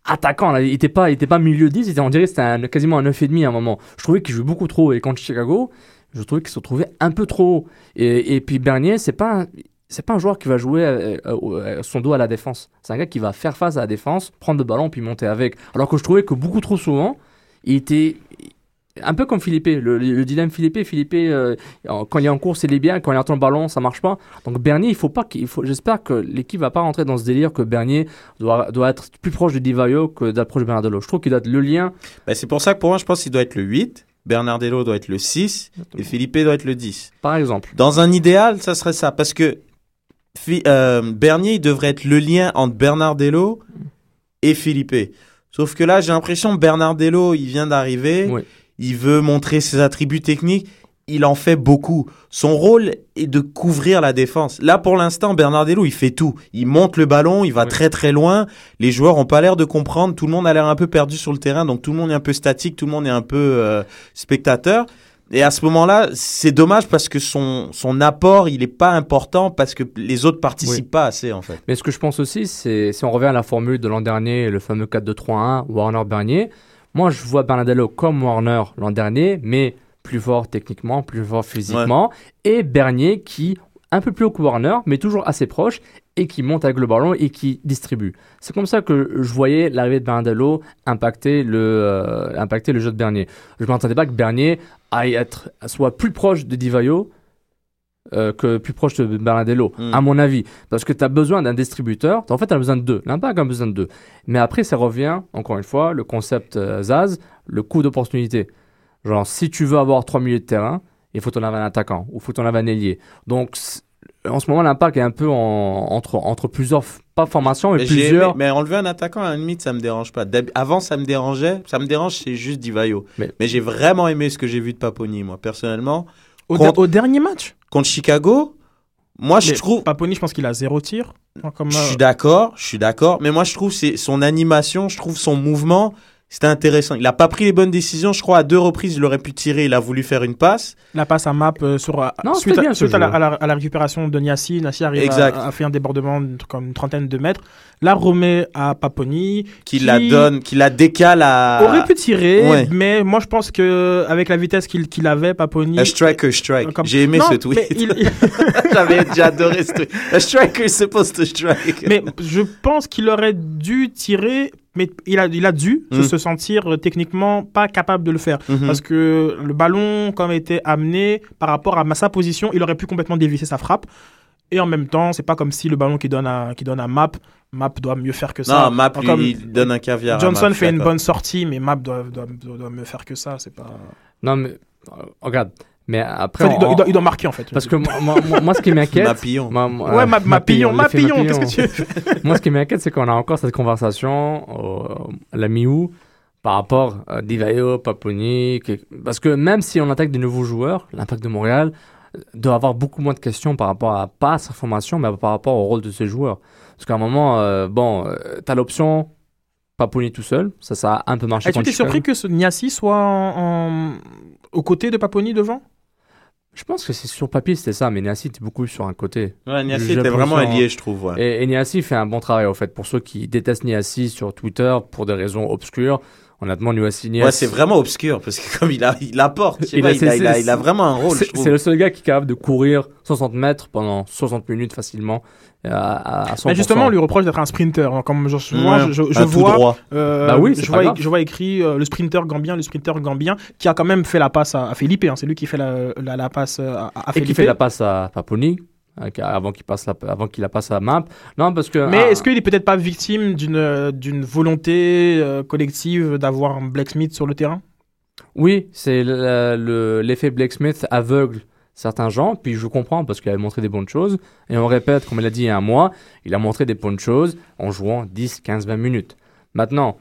attaquant. Là. Il était pas, il était pas milieu 10, il était, on dirait c'était un- quasiment un 9,5 à un moment. Je trouvais qu'il jouait beaucoup trop. Et contre Chicago, je trouvais qu'il se retrouvait un peu trop haut. Et, et puis Bernier, c'est pas, un- c'est pas un joueur qui va jouer euh, euh, son dos à la défense. C'est un gars qui va faire face à la défense, prendre le ballon puis monter avec. Alors que je trouvais que beaucoup trop souvent, il était un peu comme Philippe, le, le dilemme Philippe. Philippe, euh, quand il est en course, il est bien, quand il entend le ballon, ça marche pas. Donc Bernier, il faut pas qu'il faut. J'espère que l'équipe va pas rentrer dans ce délire que Bernier doit, doit être plus proche de Divayo que d'approche de Bernardello. Je trouve qu'il doit être le lien. Ben, c'est pour ça que pour moi, je pense qu'il doit être le 8. Bernardello doit être le 6. Et Felipe doit être le 10. Par exemple. Dans un idéal, ça serait ça. Parce que euh, Bernier, il devrait être le lien entre Bernardello et Felipe. Sauf que là, j'ai l'impression que Bernardello, il vient d'arriver. Oui. Il veut montrer ses attributs techniques. Il en fait beaucoup. Son rôle est de couvrir la défense. Là, pour l'instant, Bernardello, il fait tout. Il monte le ballon, il va très très loin. Les joueurs ont pas l'air de comprendre. Tout le monde a l'air un peu perdu sur le terrain. Donc tout le monde est un peu statique, tout le monde est un peu euh, spectateur. Et à ce moment-là, c'est dommage parce que son, son apport, il est pas important parce que les autres participent Oui. pas assez, en fait. Mais ce que je pense aussi, c'est si on revient à la formule de l'an dernier, le fameux 4-2-3-1, Warner-Bernier. Moi, je vois Bernardello comme Warner l'an dernier, mais plus fort techniquement, plus fort physiquement, et Bernier qui un peu plus haut que Warner, mais toujours assez proche, et qui monte avec le ballon et qui distribue. C'est comme ça que je voyais l'arrivée de Bernardello impacter le, euh, impacter le jeu de Bernier. Je ne m'attendais pas que Bernier aille être, soit plus proche de Divayo euh, que plus proche de Bernardello, Mm. à mon avis. Parce que tu as besoin d'un distributeur. En fait, tu as besoin de deux. L'impact a besoin de deux. Mais après, ça revient, encore une fois, le concept euh, Zaz, le coût d'opportunité. Genre, si tu veux avoir trois milieux de terrain, il faut ton avoir un attaquant ou il faut ton avoir un ailier. Donc, en ce moment, l'impact est un peu en- entre, entre plusieurs, pas formations, mais plusieurs. aimé- mais enlever un attaquant à la limite, ça me dérange pas. Avant, ça me dérangeait. Ça me dérange, c'est juste Divayo. Mais- Mais, j'ai vraiment aimé ce que j'ai vu de Paponi, moi, personnellement. Au, Contre- au dernier match, Contre Chicago, moi, je Mais trouve. Paponi, je pense qu'il a zéro tir. Comme, Je euh, suis d'accord, je suis d'accord. Mais moi, je trouve c'est son animation, je trouve son mouvement. C'était intéressant. Il a pas pris les bonnes décisions. Je crois à deux reprises, il aurait pu tirer. Il a voulu faire une passe. La passe à Map euh, sur, euh, Non, suite, c'était bien, à, ce suite à, la, jeu. à la- à la récupération de Niassi. Niassi arrive Exact. à, à faire un débordement de comme une trentaine de mètres. La remet à Paponi. Qui la donne, qui la décale à. Aurait pu tirer, Ouais. mais moi je pense que avec la vitesse qu'il qu'il avait, Paponi. A striker strike. Comme- J'ai aimé Non, ce tweet. il- J'avais déjà adoré ce tweet. A striker is supposed to strike. mais je pense qu'il aurait dû tirer, mais il a, il a dû se- se sentir euh, techniquement pas capable de le faire. Mhm. Parce que le ballon, comme était amené par rapport à sa position, il aurait pu complètement dévisser sa frappe. Et en même temps, c'est pas comme si le ballon qui donne à, qui donne à Map, Map doit mieux faire que ça. Non, Map, lui, Comme il donne un caviar. à Johnson Map, fait une bonne sortie, mais Map doit, doit, doit- doit mieux faire que ça. C'est pas. Non, mais euh, regarde. Mais après, Enfin, il, doit, on- il doit- il doit marquer en fait. parce que moi, moi- moi- moi, ce qui m'inquiète. Mapillon. moi- moi- ouais, euh, ma, Mapillon, l'effet Mapillon, qu'est-ce que tu veux Moi, ce qui m'inquiète, c'est qu'on a encore cette conversation à la mi-août par rapport à Divayo, Paponi. que- Parce que même si on attaque de nouveaux joueurs, l'impact de Montréal euh, doit avoir beaucoup moins de questions par rapport à pas à sa formation, mais par rapport au rôle de ses joueurs. Parce qu'à un moment, euh, bon, euh, t'as l'option Paponi tout seul, ça, ça a un peu marché. Est-ce que tu es surpris que ce Niassi soit en, en- aux côtés de Paponi devant? Je pense que c'est sur papier, c'était ça, mais Niassi était beaucoup sur un côté. Ouais, Niassi était vraiment allié, je trouve. ouais. Et, et Niassi fait un bon travail, au fait. Pour ceux qui détestent Niassi sur Twitter pour des raisons obscures, honnêtement, Niassi, Niassi Ouais, c'est vraiment obscur parce que comme il, a, il apporte, Il pas, a- il, a, c'est- il, a, c'est- il a vraiment un rôle, c'est le seul gars qui est capable de courir 60 mètres pendant 60 minutes facilement euh, à, à 100%. Mais justement, on lui reproche d'être un sprinter. hein. Comme je, moi, Ouais, je, je tout vois, droit. euh, Bah oui, c'est je, vois, je vois écrit euh, le sprinter gambien, le sprinter gambien, qui a quand même fait la passe à, à Felipe. hein. C'est lui qui fait la, la, la passe à, à Et Felipe. qui fait la passe à Paponi avant qu'il passe la, avant qu'il la passe à Map. Non, parce que. Mais ah, est-ce qu'il est peut-être pas victime d'une d'une volonté euh, collective d'avoir un Black Smith sur le terrain? Oui, c'est le- le- l'effet Blake Smith aveugle certains gens, puis je comprends parce qu'il avait montré des bonnes choses. Et on répète, comme il a dit il y a un mois, il a montré des bonnes choses en jouant 10, 15, 20 minutes. Maintenant,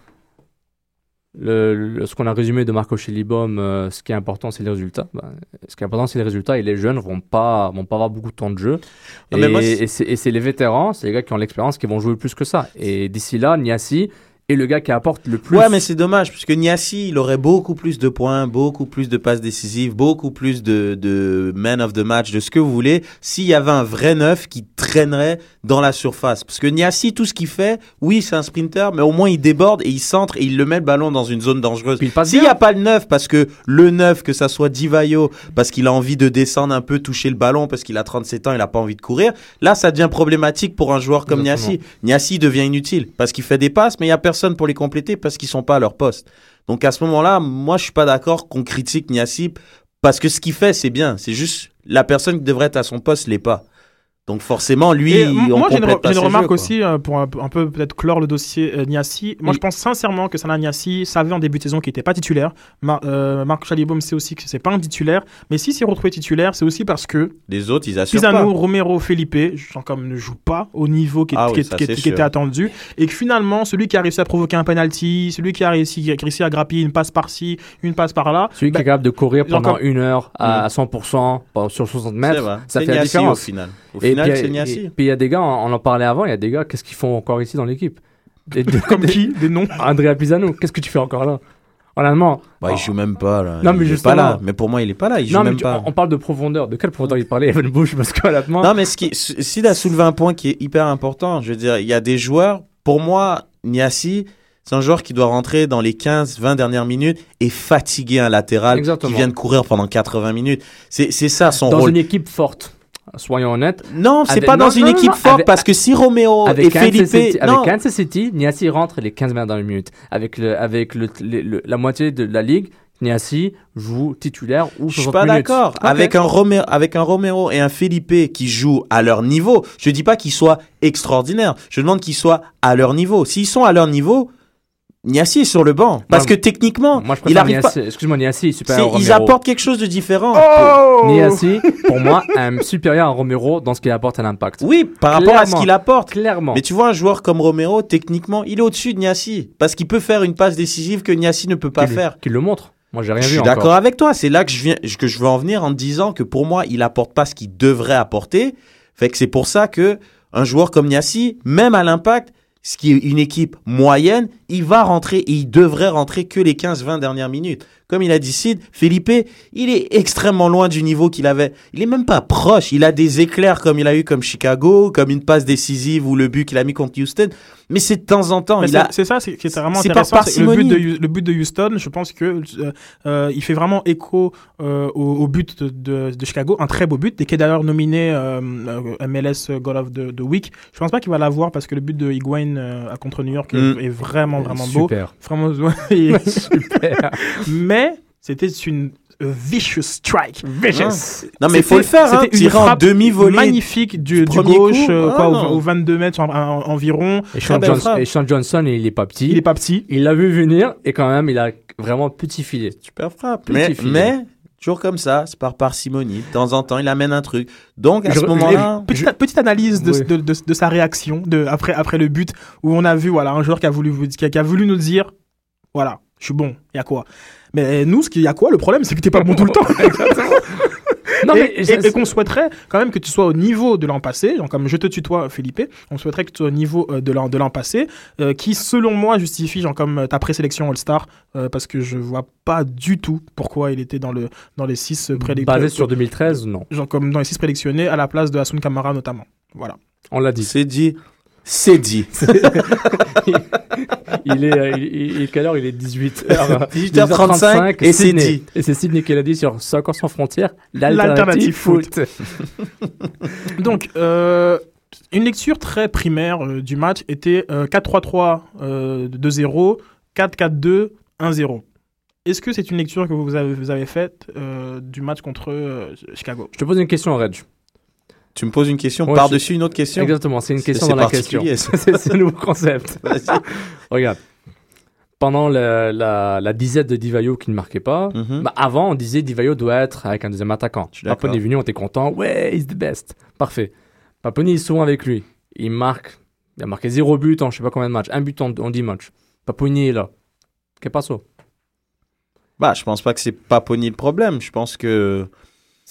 le, le- ce qu'on a résumé de Marco Schellibaum, euh, ce qui est important, c'est les résultats. Ben, ce qui est important, c'est les résultats et les jeunes vont pas, vont pas avoir beaucoup de temps de jeu. Ah, et et c'est les vétérans, c'est les gars qui ont l'expérience qui vont jouer plus que ça. Et d'ici là, Niassi est le gars qui apporte le plus. Ouais, mais c'est dommage, parce que Niassi, il aurait beaucoup plus de points, beaucoup plus de passes décisives, beaucoup plus de, de man of the match, de ce que vous voulez, s'il y avait un vrai neuf qui traînerait dans la surface. Parce que Niassi, tout ce qu'il fait, oui, c'est un sprinter, mais au moins il déborde et il centre et il le met le ballon dans une zone dangereuse. S'il n'y a pas le neuf, parce que le neuf, que ça soit Divayo, parce qu'il a envie de descendre un peu, toucher le ballon, parce qu'il a 37 ans, il n'a pas envie de courir, là, ça devient problématique pour un joueur comme. Niassi. Niassi devient inutile parce qu'il fait des passes, mais il y a personne pour les compléter parce qu'ils sont pas à leur poste. Donc à ce moment-là, moi je suis pas d'accord qu'on critique Niassi parce que ce qu'il fait c'est bien. C'est juste la personne qui devrait être à son poste l'est pas. Donc forcément lui, Et on moi, j'ai une, complète re- pas j'ai une remarque jeux, aussi euh, pour un, peu- un peu peut-être clore le dossier euh, Niassi. Moi, Oui. je pense sincèrement que Salah Niassi savait en début de saison qu'il n'était pas titulaire. Euh, Marc Chalibaume sait aussi que c'est pas un titulaire. Mais s'il s'est retrouvé titulaire, c'est aussi parce que Les autres ils assurent Pisano, pas. Romero, Felipe, comme ne jouent pas au niveau qui, Ah qui- oui, qui- ça, qui- c'est qui était attendu. Et que finalement, celui qui a réussi à provoquer un penalty, celui qui a réussi, qui a réussi à grappiller une passe par-ci, une passe par-là, Celui qui bah, est capable de courir pendant comme- une heure à, Mm. à 100% pendant- sur 60 C'est mètres, ça fait la Niassi au différence. final. Au Et final puis, c'est et- Niassi. et- puis il y a des gars, on on en parlait avant, il y a des gars, qu'est-ce qu'ils font encore ici dans l'équipe? Des- des- comme qui? Des noms? Andrea Pisano, qu'est-ce que tu fais encore là? Honnêtement. Bah, il joue même pas là. Non, mais il est justement. pas là. Mais pour moi il est pas là. Il joue non, mais même tu- pas. on, parle de profondeur. De quelle profondeur il parlait Evan Bush? Parce que honnêtement. Non, mais ce qui, Sid a soulevé un point qui est hyper important. Je veux dire, il y a des joueurs, pour moi, Niassi, c'est un joueur qui doit rentrer dans les 15-20 dernières minutes et fatiguer un latéral Exactement. qui vient de courir pendant 80 minutes. C'est c'est ça son dans rôle. une équipe forte, soyons honnêtes. Non, c'est pas non, dans une non, équipe forte avec- parce que si Romeo et Kansas, Felipe. City, avec Kansas City, Niassi rentre les 15 dernières minutes. Avec, le, avec le, le- le- la moitié de la ligue, Niassi joue titulaire ou je suis 60 pas d'accord. Avec un Romero, avec un Romero et un Felipe qui jouent à leur niveau, je dis pas qu'ils soient extraordinaires. Je demande qu'ils soient à leur niveau. S'ils sont à leur niveau, Niassi est sur le banc. Parce Moi- que techniquement, Moi, je il préfère arrive pas. Excuse-moi, Niassi est supérieur à ils Romero. apportent quelque chose de différent. Oh Niassi, pour moi, un supérieur à Romero dans ce qu'il apporte à l'impact. Oui, par rapport à ce qu'il apporte. Clairement. Mais tu vois, un joueur comme Romero, techniquement, il est au-dessus de Niassi. Parce qu'il peut faire une passe décisive que Niassi ne peut pas Qu'il- faire. Qu'il le montre. Moi, j'ai rien Je vu suis encore. d'accord avec toi. C'est là que je, viens, que je veux en venir en te disant que pour moi, il apporte pas ce qu'il devrait apporter. Fait que c'est pour ça que un joueur comme Niassi, même à l'impact, ce qui est une équipe moyenne, il va rentrer et il devrait rentrer que les 15-20 dernières minutes. Comme il a dit Sid, Felipe, il est extrêmement loin du niveau qu'il avait. Il est même pas proche. Il a des éclairs comme il a eu comme Chicago, comme une passe décisive ou le but qu'il a mis contre Houston. Mais c'est de temps en temps. C'est ça, c'est qui est vraiment c'est par intéressant. c'est que le, but de, le but de Houston, je pense que euh, euh, il fait vraiment écho euh, au, au but de, de- de Chicago, un très beau but, et qui est d'ailleurs nominé euh, euh, MLS Goal of the, the Week. Je pense pas qu'il va l'avoir parce que le but de Higuain euh, à contre New York est- Mm. est, vraiment vraiment beau. Super. Vraiment, Super. mais c'était une vicious strike. Vicious. Non, mais il faut le C'était- faire, hein, c'était une frappe demi-volée. magnifique du, gauche, coup. euh, Ah, quoi, au- non. au 22 mètres en- en- environ. Et Sean, belle Johnson, frappe. et Sean Johnson, il est pas petit. Il est pas petit. Il l'a vu venir et quand même, il a vraiment petit filet. Super frappe. Petit Mais, filet. mais, toujours comme ça, c'est par parcimonie. De temps en temps, il amène un truc. Donc, à Je- ce moment-là, Petite, petite analyse de, Oui. de, de- de sa réaction de, après, après le but où on a vu voilà, un joueur qui a, voulu, qui a, qui a voulu nous dire voilà, je suis bon, il y a quoi? Mais nous, ce qu'il y a quoi? Le problème, c'est que t'es pas bon tout le temps. Non, et mais et- qu'on souhaiterait quand même que tu sois au niveau de l'an passé, donc comme je te tutoie Philippe, on souhaiterait que tu sois au niveau euh, de l'an de l'an passé, euh, qui selon moi justifie genre comme euh, ta présélection All-Star, euh, parce que je vois pas du tout pourquoi il était dans le dans les six prédictions, basé sur 2013, non. genre comme dans les six prédictionnés à la place de Hasoun Kamara notamment. Voilà. On l'a dit. c'est dit. C'est dit. Il est, euh, il, il- quelle heure? Il est 18h. 18h35 et c'est dit. Et c'est Sidney qui l'a dit sur Soccer sans frontières, L'alternative foot. Donc, euh, une lecture très primaire euh, du match était euh, 4-3-3, euh, 2-0, 4-4-2, 1-0. Est-ce que c'est une lecture que vous avez, vous avez faite euh, du match contre euh, Chicago? Je te pose une question, Reg. Tu me poses une question Ouais, par-dessus une autre question Exactement, c'est une question dans la question. c'est un nouveau concept. Regarde. Pendant la, la, la disette de Divayo qui ne marquait pas, Mhm. bah avant on disait Divayo doit être avec un deuxième attaquant. Paponi est venu, on était content. Ouais, he's the best. Parfait. Paponi est souvent avec lui. Il marque. Il a marqué zéro but en je sais pas combien de matchs. Un but en, en 10 matchs. Paponi est là. Qu'est passe Bah, je pense pas que c'est Paponi le problème. Je pense que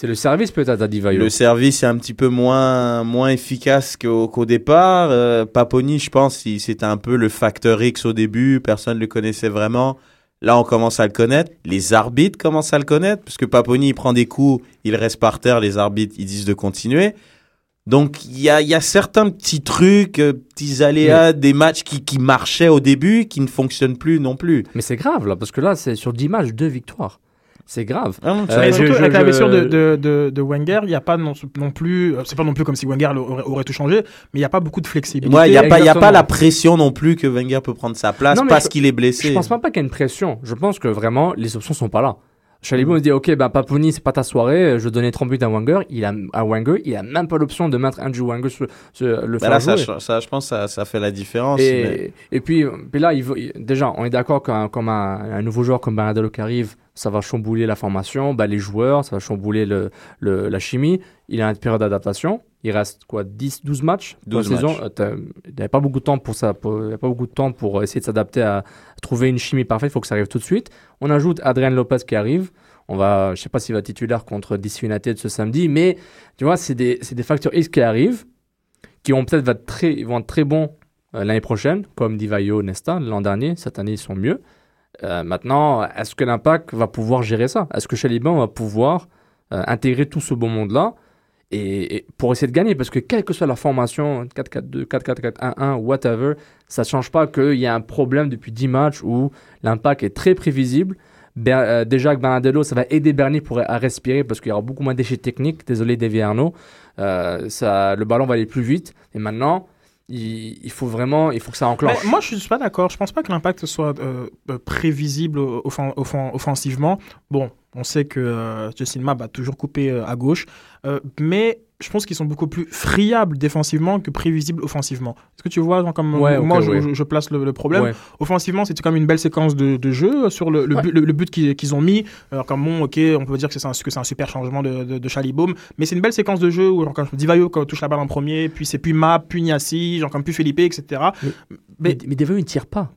C'est le service peut-être à Divayo. le service est un petit peu moins, moins efficace qu'au départ. Euh, Paponi, je pense, c'était un peu le facteur X au début. Personne ne le connaissait vraiment. Là, on commence à le connaître. Les arbitres commencent à le connaître. Parce que Paponi, il prend des coups, il reste par terre. Les arbitres, ils disent de continuer. Donc, il y a, y a certains petits trucs, euh, petits aléas, des matchs qui, qui marchaient au début, qui ne fonctionnent plus non plus. Mais c'est grave là, parce que là, c'est sur 10 matchs, 2 victoires. C'est grave. Ah non, Euh, surtout, je- avec la je- blessure de, de, de, de Wenger, il n'y a pas non, non plus. euh, C'est pas non plus comme si Wenger aurait, aurait tout changé, mais il n'y a pas beaucoup de flexibilité. Ouais, il n'y a, pas- il y a pas exactement. la pression non plus que Wenger peut prendre sa place Non, parce qu'il est blessé. Je pense même pas qu'il y a une pression. Je pense que vraiment, les options sont pas là. Chalibou me dit, ok, ben Paponi, c'est pas ta soirée, je donnais 30 buts à Wenger. Il a, à Wenger, il a même pas l'option de mettre Andrew Wenger sur, sur le Bah faire là, ça, jouer. ch- ça, je pense que ça, ça fait la différence. mais- Et, puis, puis là, il veut- il- déjà, on est d'accord qu'un comme un, un nouveau joueur comme Bernardo qui arrive, ça va chambouler la formation, bah, les joueurs, ça va chambouler le, le- la chimie. Il a une période d'adaptation. Il reste quoi 10, 12 matchs pour la 12 saison? matchs. Euh, t'as- Il n'y avait pas beaucoup de temps pour ça. pour- Il n'y a pas beaucoup de temps pour essayer de s'adapter à, à trouver une chimie parfaite. Il faut que ça arrive tout de suite. On ajoute Adrien Lopez qui arrive. On va, je sais pas s'il va titulaire contre DC United ce samedi, mais tu vois, c'est des, des facteurs X qui arrivent, qui vont peut-être être très, vont être très bons euh, l'année prochaine, comme Divayo, Nesta l'an dernier. Cette année, ils sont mieux. Euh, maintenant, est-ce que l'impact va pouvoir gérer ça? Est-ce que Chaliban va pouvoir euh, intégrer tout ce beau monde-là et, pour essayer de gagner? Parce que quelle que soit la formation, 4-4-2, 4-4-4-1-1, whatever, ça ne change pas qu'il y a un problème depuis 10 matchs où l'impact est très prévisible. Ber- euh, déjà avec Bernardello, ça va aider Bernier pour, à respirer parce qu'il y aura beaucoup moins d'échecs techniques. Désolé, Davy Arnaud. Le ballon va aller plus vite. Et maintenant, il, faut vraiment il faut que ça enclenche. Moi, je suis pas d'accord. Je pense pas que l'impact soit euh, euh, prévisible offen- offen- offensivement. Bon, on sait que euh, Justin Mabb a toujours coupé euh, à gauche, mais je pense qu'ils sont beaucoup plus friables défensivement que prévisibles offensivement. Est-ce que tu vois, genre, comme Ouais, moi, je, ouais. je- je place le, le problème Ouais. Offensivement, c'était quand même une belle séquence de, de jeu sur le, le Ouais. but, le, le but qu'ils qu'ils ont mis. Alors, comme bon, ok, on peut dire que c'est un, que c'est un super changement de, de, de Chalibaume, mais c'est une belle séquence de jeu où, genre, quand Divayo quand touche la balle en premier, puis c'est puis Map, puis Niassi, genre comme puis Felipe, etc. Mais, mais Devayo, il ne tire pas.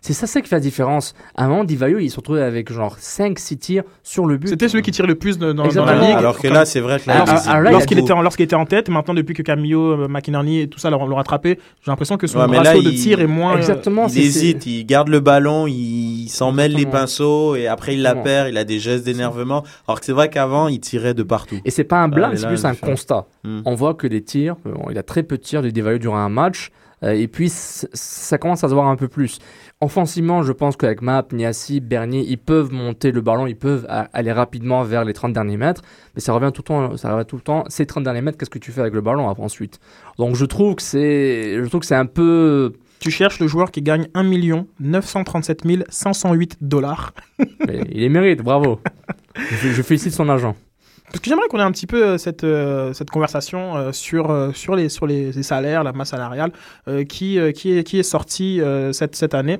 C'est ça, ça qui fait la différence. À un moment, Divayo, il se retrouvait avec genre 5-6 tirs sur le but. C'était celui qui tire le plus dans, dans la ligue. Alors que là, c'est vrai que là, Lorsqu'il était, en- lorsqu'il était en tête, maintenant depuis que Camillo, euh, McInerney et tout ça l'ont rattrapé, j'ai l'impression que son Ouais, là, ratio de il- tir est moins. euh, Exactement. Il hésite, il garde le ballon, il s'en mêle les pinceaux et après il la Exactement. perd, il a des gestes d'énervement. Alors que c'est vrai qu'avant, il tirait de partout. Et c'est pas un blâme, Ah, c'est plus un constat. Hmm. On voit que les tirs, euh, il a très peu de tirs de Divayo durant un match. Euh, et puis, ça commence à se voir un peu plus. Offensivement, je pense qu'avec Map, Niassi, Bernier, ils peuvent monter le ballon, ils peuvent aller rapidement vers les 30 derniers mètres. Mais ça revient tout le temps, ça revient tout le temps. Ces 30 derniers mètres, qu'est-ce que tu fais avec le ballon après, ensuite? Donc, je trouve que c'est, je trouve que c'est un peu. Tu cherches le joueur qui gagne 1 937 508 dollars. il les mérite, bravo. je, je félicite son agent. Parce que j'aimerais qu'on ait un petit peu euh, cette, euh, cette conversation euh, sur, euh, sur, les, sur les, les salaires, la masse salariale, qui, qui, est, qui est sortie cette, cette année.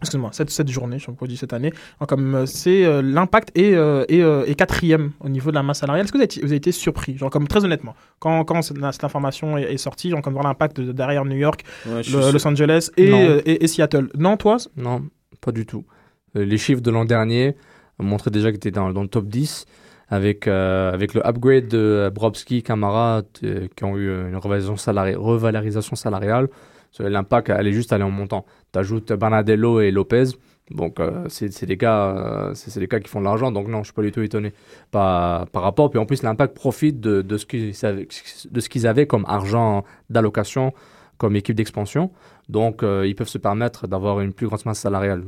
Excuse-moi, cette, cette journée, je me dis cette année. Comme c'est l'impact est, est, est quatrième au niveau de la masse salariale. Est-ce que vous avez, été- vous avez été surpris, genre comme très honnêtement, quand, quand cette, cette information est, est sortie, genre comme voir l'impact de- derrière New York, Ouais, le-. Los Angeles et, Non. et, et Seattle. Non, toi? Non, pas du tout. Les chiffres de l'an dernier montraient déjà qu'il était dans, dans le top 10. Avec, euh, avec le upgrade de Brobski, Camara, t- qui ont eu une revalorisation, salari- revalorisation salariale, l'impact allait juste aller en montant. Tu ajoutes Bernardello et Lopez, donc euh, c'est des, gars, euh, des gars qui font de l'argent, donc non, je suis pas du tout étonné par, par rapport. Puis en plus, l'impact profite de, de ce qu'ils avaient comme argent d'allocation, comme équipe d'expansion. Donc, euh, ils peuvent se permettre d'avoir une plus grande masse salariale.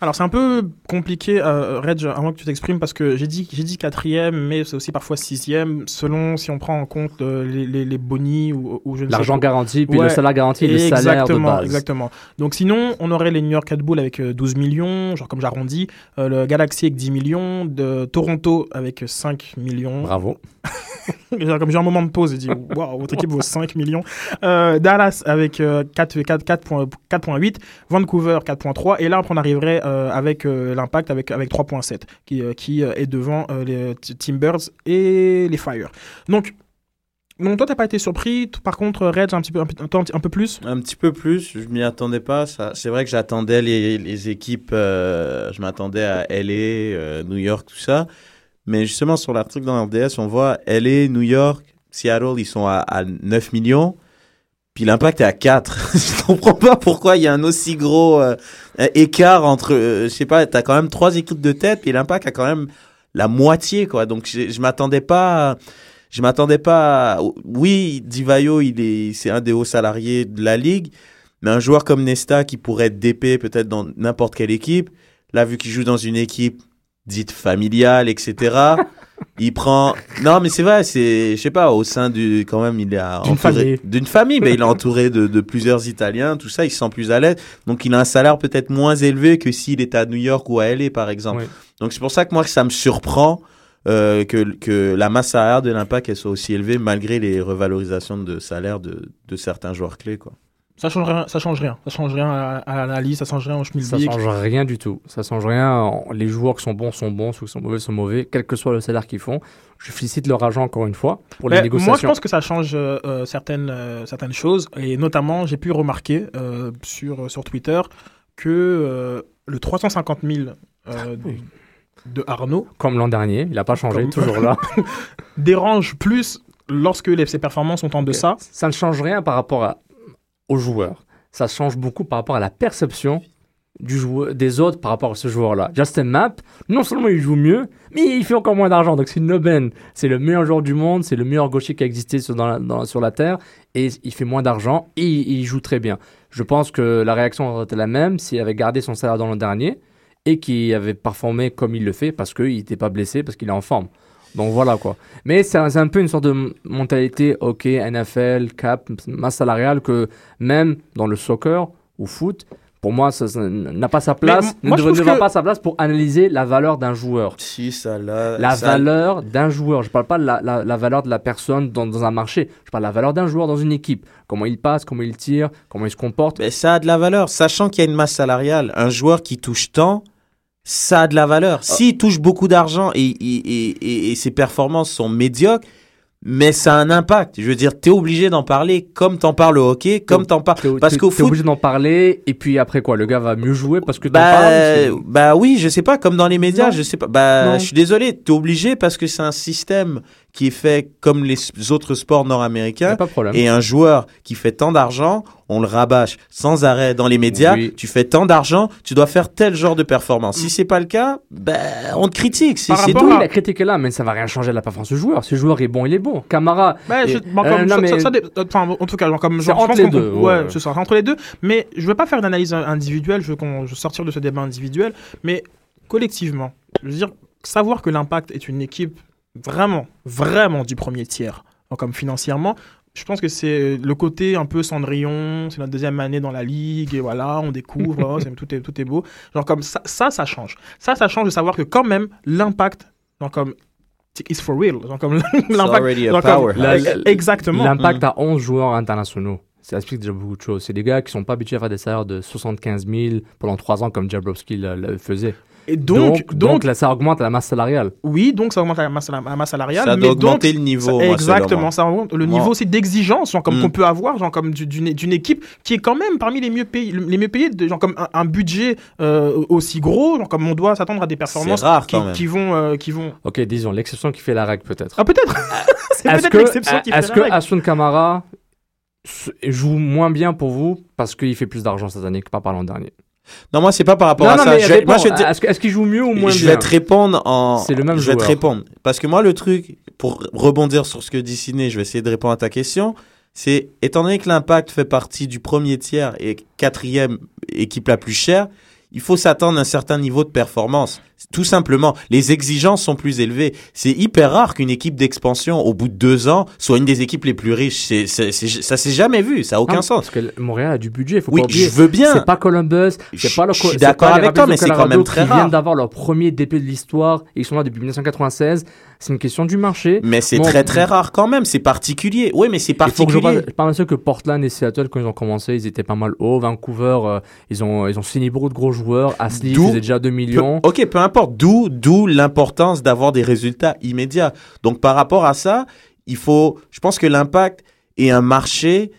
Alors c'est un peu compliqué, euh, Reg, avant que tu t'exprimes, parce que j'ai dit, j'ai dit quatrième, mais c'est aussi parfois sixième, selon si on prend en compte euh, les, les, les bonnies ou, ou je ne sais L'argent garanti, puis Ouais, le salaire garanti, le salaire de base. exactement. Donc sinon, on aurait les New York Red Bull avec euh, 12 millions, genre comme j'arrondis, euh, le Galaxy avec 10 millions, de Toronto avec 5 millions. Bravo. Genre, comme j'ai un moment de pause, j'ai dit waouh, votre équipe vaut 5 millions. Euh, Dallas avec euh, 4 4 4.8, 4.8, Vancouver 4.3 et là on arriverait euh, avec euh, l'impact avec avec 3.7 qui euh, qui est devant les Timbers et les Fire. Donc donc toi t'as pas été surpris, par contre Reg un petit peu un, peu- plus. Un petit peu plus, je m'y attendais pas. Ça, c'est vrai que j'attendais les, les équipes, je m'attendais à LA, New York, tout ça. Mais justement, sur l'article dans RDS, on voit LA, New York, Seattle, ils sont à 9 millions. Puis l'impact est à 4. je comprends pas pourquoi il y a un aussi gros euh, écart entre, euh, je sais pas, t'as quand même trois équipes de tête, puis l'impact a quand même la moitié, quoi. Donc je, m'attendais pas, je m'attendais pas. à- Oui, Divayo, il est, c'est un des hauts salariés de la ligue, mais un joueur comme Nesta qui pourrait être DP peut-être dans n'importe quelle équipe, là vu qu'il joue dans une équipe dite familiale, etc. il prend. Non, mais c'est vrai, c'est, je sais pas, au sein du, quand même, il est D'une entouré famille. d'une famille, mais il est entouré de, de plusieurs Italiens, tout ça, il se sent plus à l'aise. Donc il a un salaire peut-être moins élevé que s'il était à New York ou à LA, par exemple. Oui. Donc c'est pour ça que moi, ça me surprend euh, que, que la masse salariale de l'impact elle soit aussi élevée malgré les revalorisations de salaire de, de certains joueurs clés. Quoi. Ça change rien, ça change rien, ça change rien à, à l'analyse, ça change rien au Ça schmilblick. change rien du tout. Ça change rien. Les joueurs qui sont bons sont bons, ceux qui sont mauvais sont mauvais, quel que soit le salaire qu'ils font. Je félicite leur agent encore une fois pour les Mais négociations. moi, je pense que ça change euh, euh, certaines, euh, certaines choses. Et notamment, j'ai pu remarquer euh, sur, sur Twitter que le 350 000 euh, Oui. de Arnaud Comme l'an dernier, il n'a pas changé, Comme- toujours là. dérange plus lorsque les, ses performances sont en deçà. Ça ne change rien par rapport à- aux joueurs. Ça change beaucoup par rapport à la perception du joueur, des autres par rapport à ce joueur-là. Justin Mapp, non seulement il joue mieux, mais il fait encore moins d'argent. Donc c'est une aubaine. C'est le meilleur joueur du monde, c'est le meilleur gaucher qui a existé sur, la, sur la Terre, et il fait moins d'argent, et il, il joue très bien. Je pense que la réaction aurait été la même s'il avait gardé son salaire dans l'an dernier, et qu'il avait performé comme il le fait, parce qu'il n'était pas blessé, parce qu'il est en forme. Donc voilà quoi. Mais c'est un, peu une sorte de mentalité, ok, NFL, cap, masse salariale, que même dans le soccer ou foot, pour moi, ça, ça n'a pas sa place, ne moi, ne que- pas sa place pour analyser la valeur d'un joueur. Si, ça l'a. La ça- valeur d'un joueur. Je parle pas de la, la- la valeur de la personne dans, dans un marché. Je parle de la valeur d'un joueur dans une équipe. Comment il passe, comment il tire, comment il se comporte. Mais ça a de la valeur, sachant qu'il y a une masse salariale. Un joueur qui touche tant, ça a de la valeur. S'il touche beaucoup d'argent et, et, et, ses performances sont médiocres, mais ça a un impact. Je veux dire, t'es obligé d'en parler comme t'en parles au hockey, comme t'en parles. T'es- Parce t'es- qu'au t'es foot, obligé d'en parler, et puis après quoi, le gars va mieux jouer parce que t'en bah, parles. bah oui, je sais pas, comme dans les médias, Non. je sais pas. Bah, Non. je suis désolé, t'es obligé parce que c'est un système qui est fait comme les autres sports nord-américains. pas de problème. Et un joueur qui fait tant d'argent, on le rabâche sans arrêt dans les médias. Oui. Tu fais tant d'argent, tu dois faire tel genre de performance. Si c'est pas le cas, ben on te critique. C'est Par rapport tout. Oui, la critique est là, mais ça va rien changer à la performance du joueur. Le joueur est bon, il est bon. Camara, je- Et- bon, euh, comme non, ça- mais- ça- ça dé- enfin, en tout cas, genre, comme genre, je entre pense les qu'on- deux, Ouais, ouais. ça, c'est entre les deux. Mais je veux pas faire d'analyse individuelle. Je veux qu'on je veux sortir de ce débat individuel, mais collectivement, je veux dire savoir que l'Impact est une équipe vraiment, vraiment du premier tiers, donc, comme financièrement. Je pense que c'est le côté un peu Cendrillon, c'est notre deuxième année dans la ligue, et voilà, on découvre, oh, c'est- tout, est, tout est beau. Genre comme ça, ça, ça change. Ça, ça change de savoir que quand même, l'impact, genre comme, it's for real. Genre comme It's l'impact, exactement. L'impact a 11 joueurs internationaux. Ça explique déjà beaucoup de choses. C'est des gars qui sont pas habitués à faire des salaires de 75 000 pendant 3 ans comme Jablowski le, le faisait. Et donc, donc, là, ça augmente la masse salariale. oui, donc ça augmente la masse, la masse salariale. Ça mais doit augenter donc, le niveau. ça- moi, selon exactement, ça augmente le Moi- niveau aussi d'exigence genre, comme Mm. qu'on peut avoir, genre comme du- d'une d'une équipe qui est quand même parmi les mieux payés, les mieux payés, de- genre comme un, un budget euh, aussi gros, genre comme on doit s'attendre à des performances C'est rare qui, vont, euh, qui vont. Ok, disons, l'exception qui fait la règle peut-être. Ah peut-être. C'est Est-ce peut-être que, l'exception qui fait est-ce la que règle. Asun Kamara joue moins bien pour vous parce qu'il fait plus d'argent cette année que pas par l'an dernier? Non, moi c'est pas par rapport Non, à non, ça. Je moi, je te est-ce qu'il joue mieux ou moins je bien vais te répondre en. C'est le même Je vais te répondre. Parce que moi, le truc, pour rebondir sur ce que dit Sidney, je vais essayer de répondre à ta question. C'est, étant donné que l'Impact fait partie du premier tiers et quatrième équipe la plus chère, il faut s'attendre à un certain niveau de performance. Tout simplement, les exigences sont plus élevées. C'est hyper rare qu'une équipe d'expansion, au bout de deux ans, soit une des équipes les plus riches. Ça s'est jamais vu. Ça a aucun sens. Parce que Montréal a du budget, faut Oui, pas oublier. je veux bien. C'est pas Columbus, c'est Je- pas le je suis d'accord avec toi, mais c'est quand même très qui rare. viennent d'avoir leur premier début de l'histoire. Ils sont là depuis 1996. C'est une question du marché. Mais c'est Bon, très très rare quand même. C'est particulier. Oui, mais c'est Il faut que je particulier. mal sûr que Portland et Seattle, quand ils ont commencé, ils étaient pas mal hauts. Vancouver, euh, ils, ont, ils ont signé beaucoup de gros joueurs. Ashley D'où- faisait déjà 2 millions. Peu- ok, peu D'où, d'où l'importance d'avoir des résultats immédiats. Donc, par rapport à ça, il faut. Je pense que l'impact est un marché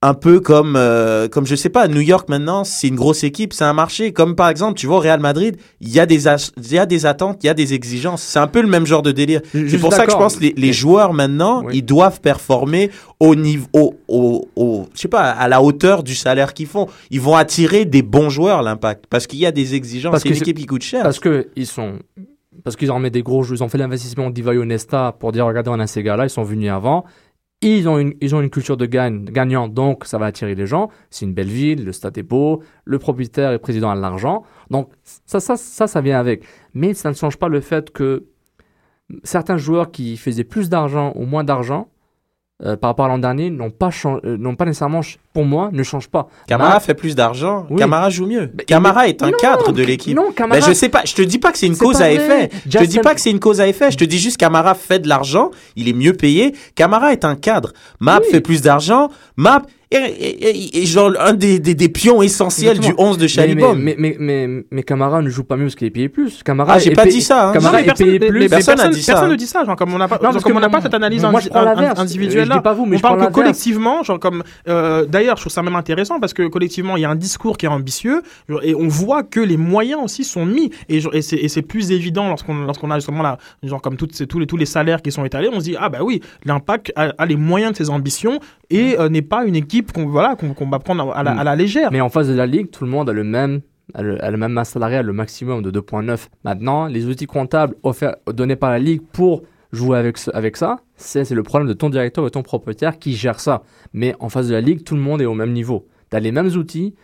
un peu comme, euh, comme je sais pas, New York maintenant, c'est une grosse équipe, c'est un marché. Comme par exemple, tu vois, au Real Madrid, il y a des, y a des attentes, il y a des exigences. C'est un peu le même genre de délire. C'est pour ça que je pense que les, les joueurs maintenant, Oui. ils doivent performer au niveau, au, au, au- je sais pas, à la hauteur du salaire qu'ils font. Ils vont attirer des bons joueurs, l'impact, parce qu'il y a des exigences. Parce C'est que une équipe qui coûte cher. Parce que ils sont. Parce qu'ils ont mis des gros jeux. Ils ont fait l'investissement d'Ivaio Nesta pour dire regardez, on a ces gars-là, ils sont venus avant. Ils ont, une, ils ont une culture de gagne, gagnant, donc ça va attirer les gens. C'est une belle ville, le stade est beau, le propriétaire et président a de l'argent. Donc ça, ça, ça, ça vient avec. Mais ça ne change pas le fait que certains joueurs qui faisaient plus d'argent ou moins d'argent euh, par rapport à l'an dernier n'ont pas, euh, n'ont pas nécessairement, pour moi, ne changent pas. Camara Bah, fait plus d'argent. Oui. Camara joue mieux. Mais- Camara est un Non, cadre de l'équipe. Non, Camara. Ben, je sais pas, je te dis pas que c'est une cause à effet. Je te dis pas que c'est une cause à effet. Je te dis juste Camara fait de l'argent, il est mieux payé. Camara est un cadre. Map Oui. fait plus d'argent. Map est genre un des, des, des pions essentiels Exactement. du 11 de Chalibom. mais, mais, mais, mais, mais Camara ne joue pas mieux parce qu'il est payé plus. Camara Ah, j'ai pas payé- dit ça, hein. Camara Non, mais est personne, payé mais- plus. mais Personne personne, dit hein. ne dit ça, genre comme on n'a pas, Non, genre parce comme que on n'a pas cette analyse moi, je individuelle Je là. dis pas vous, mais on je parle que collectivement, genre comme euh, d'ailleurs, je trouve ça même intéressant parce que collectivement, il y a un discours qui est ambitieux genre, et on voit que les moyens aussi sont mis et, et c'est et c'est plus évident lorsqu'on lorsqu'on a justement là, genre comme toutes ces, tous les tous les salaires qui sont étalés, on se dit ah bah oui, l'impact a, a les moyens de ses ambitions et euh, n'est pas une équipe qu'on voilà qu'on qu'on va prendre à la, à la légère. Mais en face de la ligue, tout le monde a le même, a le, a le même masse salariale, le maximum de 2,9. Maintenant, les outils comptables offerts, donnés par la ligue pour jouer avec, ce- avec ça, c'est le problème de ton directeur et ton propriétaire qui gère ça. Mais en face de la ligue, tout le monde est au même niveau. Tu as les mêmes outils.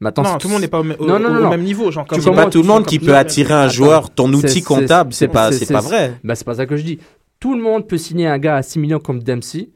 Maintenant, non, tout le monde n'est pas au, m- au- Non, non, au- non, au non. même niveau, genre comme c'est pas tout le monde qui peut attirer un Attends. joueur. Ton outil comptable, c'est- pas, c'est- pas vrai. Bah, c'est pas ça que je dis. Tout le monde peut signer un gars à 6 millions comme Dempsey.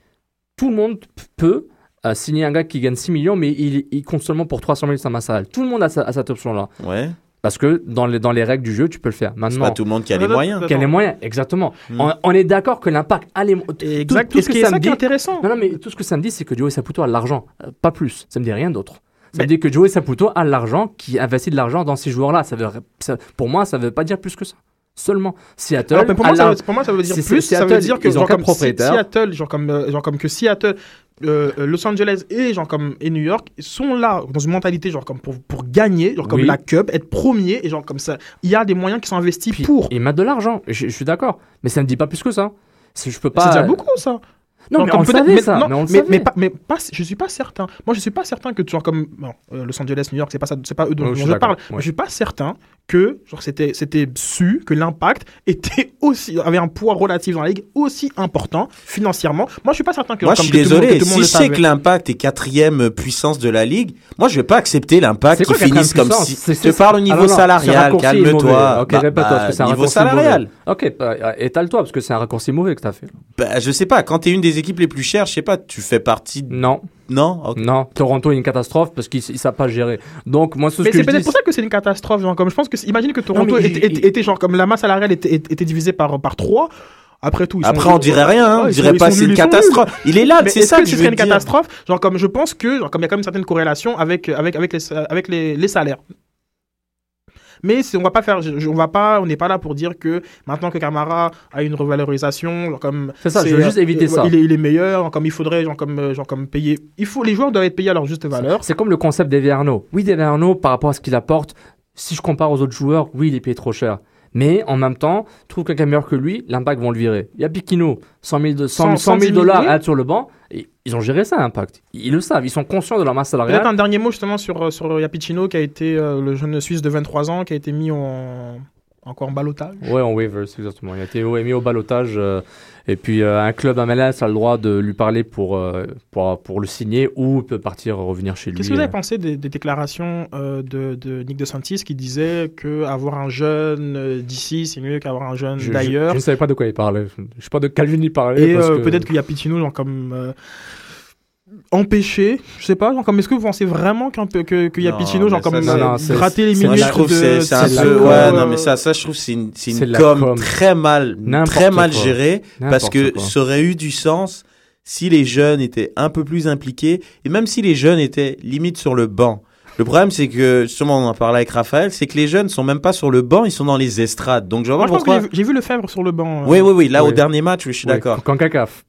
Tout le monde peut euh, signer un gars qui gagne 6 millions, mais il, il compte seulement pour 300 000 sa salariale. Tout le monde a, sa- a cette option-là. Ouais. Parce que dans les, dans les règles du jeu, tu peux le faire. C'est Maintenant, pas tout le monde qui a les moyens. attends, quels les moyens Exactement. Hmm. On, on est d'accord que l'impact a les moyens. Exact. tout ce ce que qui est ça ça me qui est dit- intéressant. Non, non, mais tout ce que ça me dit, c'est que Joey Saputo a de l'argent. Euh, pas plus. Ça me dit rien d'autre. Ça Mais- me dit que Joey Saputo a de l'argent, qui investit de l'argent dans ces joueurs-là. Ça veut, ça- pour moi, ça veut pas dire plus que ça. Seulement. Seattle. Alors, pour, moi, la- veut, pour moi, ça veut dire plus. c'est Ça veut Seattle, dire que genre comme Si-. Seattle, genre comme, euh, genre comme que Seattle, euh, Los Angeles et genre comme et New York sont là dans une mentalité genre comme pour, pour gagner, genre comme Oui. la cup, être premier et genre comme ça. Il y a des moyens qui sont investis Puis, pour. Ils mettent de l'argent. Je, je suis d'accord. Mais ça ne dit pas plus que ça. C'est- Je peux pas. C'est déjà beaucoup ça. Non, Genre mais on le savait, mais, ça. non, mais on le mais, savait. mais pas, mais pas, je suis pas certain. Moi, je suis pas certain que genre comme bon, euh, Los Angeles, New York, c'est pas ça, c'est pas eux dont, Ouais, je dont je parle. ouais. Mais je suis pas certain que genre c'était c'était su que l'impact était aussi avait un poids relatif dans la ligue aussi important financièrement. Moi, je suis pas certain que Moi, je suis que tout le monde- désolé. que tout le monde Si le je sais savait. que l'impact est quatrième puissance de la ligue, moi, je vais pas accepter l'impact C'est qui finisse comme si. C'est- Je te c'est- parle au Ah niveau c'est salarial. Calme-toi. Ok, Bah, répète-toi, parce que c'est un niveau raccourci salarial. mauvais. Ok, bah, étale-toi, parce que c'est un raccourci mauvais que t'as fait. Bah, je sais pas. Quand t'es une des équipes les plus chères, je sais pas. Tu fais partie. de- Non, Non. Non. Toronto est une catastrophe parce qu'ils ne savent pas gérer. Donc, moi, ce Mais que c'est peut-être pour ça que c'est une catastrophe. Genre, comme je pense que imagine que Toronto était, il- était- était genre comme la masse salariale était, était divisée par par trois. Après tout, ils Après, sont- on dirait rien. hein. On dirait sont- pas c'est une nuls. catastrophe. Il est là. Mais C'est ça que que ce je serait veux une dire. catastrophe? Genre comme je pense que genre comme il y a quand même une certaine corrélation avec avec avec les avec les, les salaires. Mais on va pas faire, on va pas, on n'est pas là pour dire que maintenant que Camara a une revalorisation, genre comme C'est ça, je veux juste éviter euh, ça. Il est, il est meilleur, comme il faudrait, genre comme, euh, genre comme payer. Il faut, les joueurs doivent être payés à leur juste valeur. C'est comme le concept d'Evi Arnaud. Oui, Arnaud, par rapport à ce qu'il apporte, si je compare aux autres joueurs, oui, il est payé trop cher. Mais en même temps, trouve quelqu'un meilleur que lui, l'impact vont le virer. Il y a Piquino, 100 000, de- 100 000 100 000 dollars oui. à être sur le banc. Et ils ont géré ça, l'impact. Ils le savent, ils sont conscients de leur masse Peut-être salariale. un dernier mot justement sur euh, sur Yapicino qui a été euh, le jeune Suisse de 23 ans qui a été mis en encore en balotage. Ouais, en waivers, exactement. Il a été mis au balotage. euh, et puis, euh, un club MLS a le droit de lui parler pour, euh, pour, pour le signer ou il peut partir revenir chez lui. Qu'est-ce que vous avez pensé des, des déclarations de, de Nick DeSantis qui disait que avoir un jeune d'ici c'est mieux qu'avoir un jeune Je- je- d'ailleurs? Je ne savais pas de quoi il parlait. Je ne sais pas de Calvin il parlait. et peut-être qu'il y a Pitino genre comme empêché, je sais pas, genre comme est-ce que vous pensez vraiment qu'un peu que qu'il y a mais genre comme gratter les minutes je trouve c'est un peu. Ouais, euh, non, mais ça, ça, je trouve c'est une, c'est com, com. très mal, très mal quoi. gérée, parce que quoi. ça aurait eu du sens si les jeunes étaient un peu plus impliqués et même si les jeunes étaient limite sur le banc. Le problème, c'est que, justement, on en parlait avec Raphaël, c'est que les jeunes sont même pas sur le banc, ils sont dans les estrades. Donc, je vois Moi, pas pourquoi. j'ai vu- le Fèvre sur le banc. euh. Oui, oui, oui. Là, au Oui. dernier match, oui, je suis Ouais, d'accord. Quand CACAF.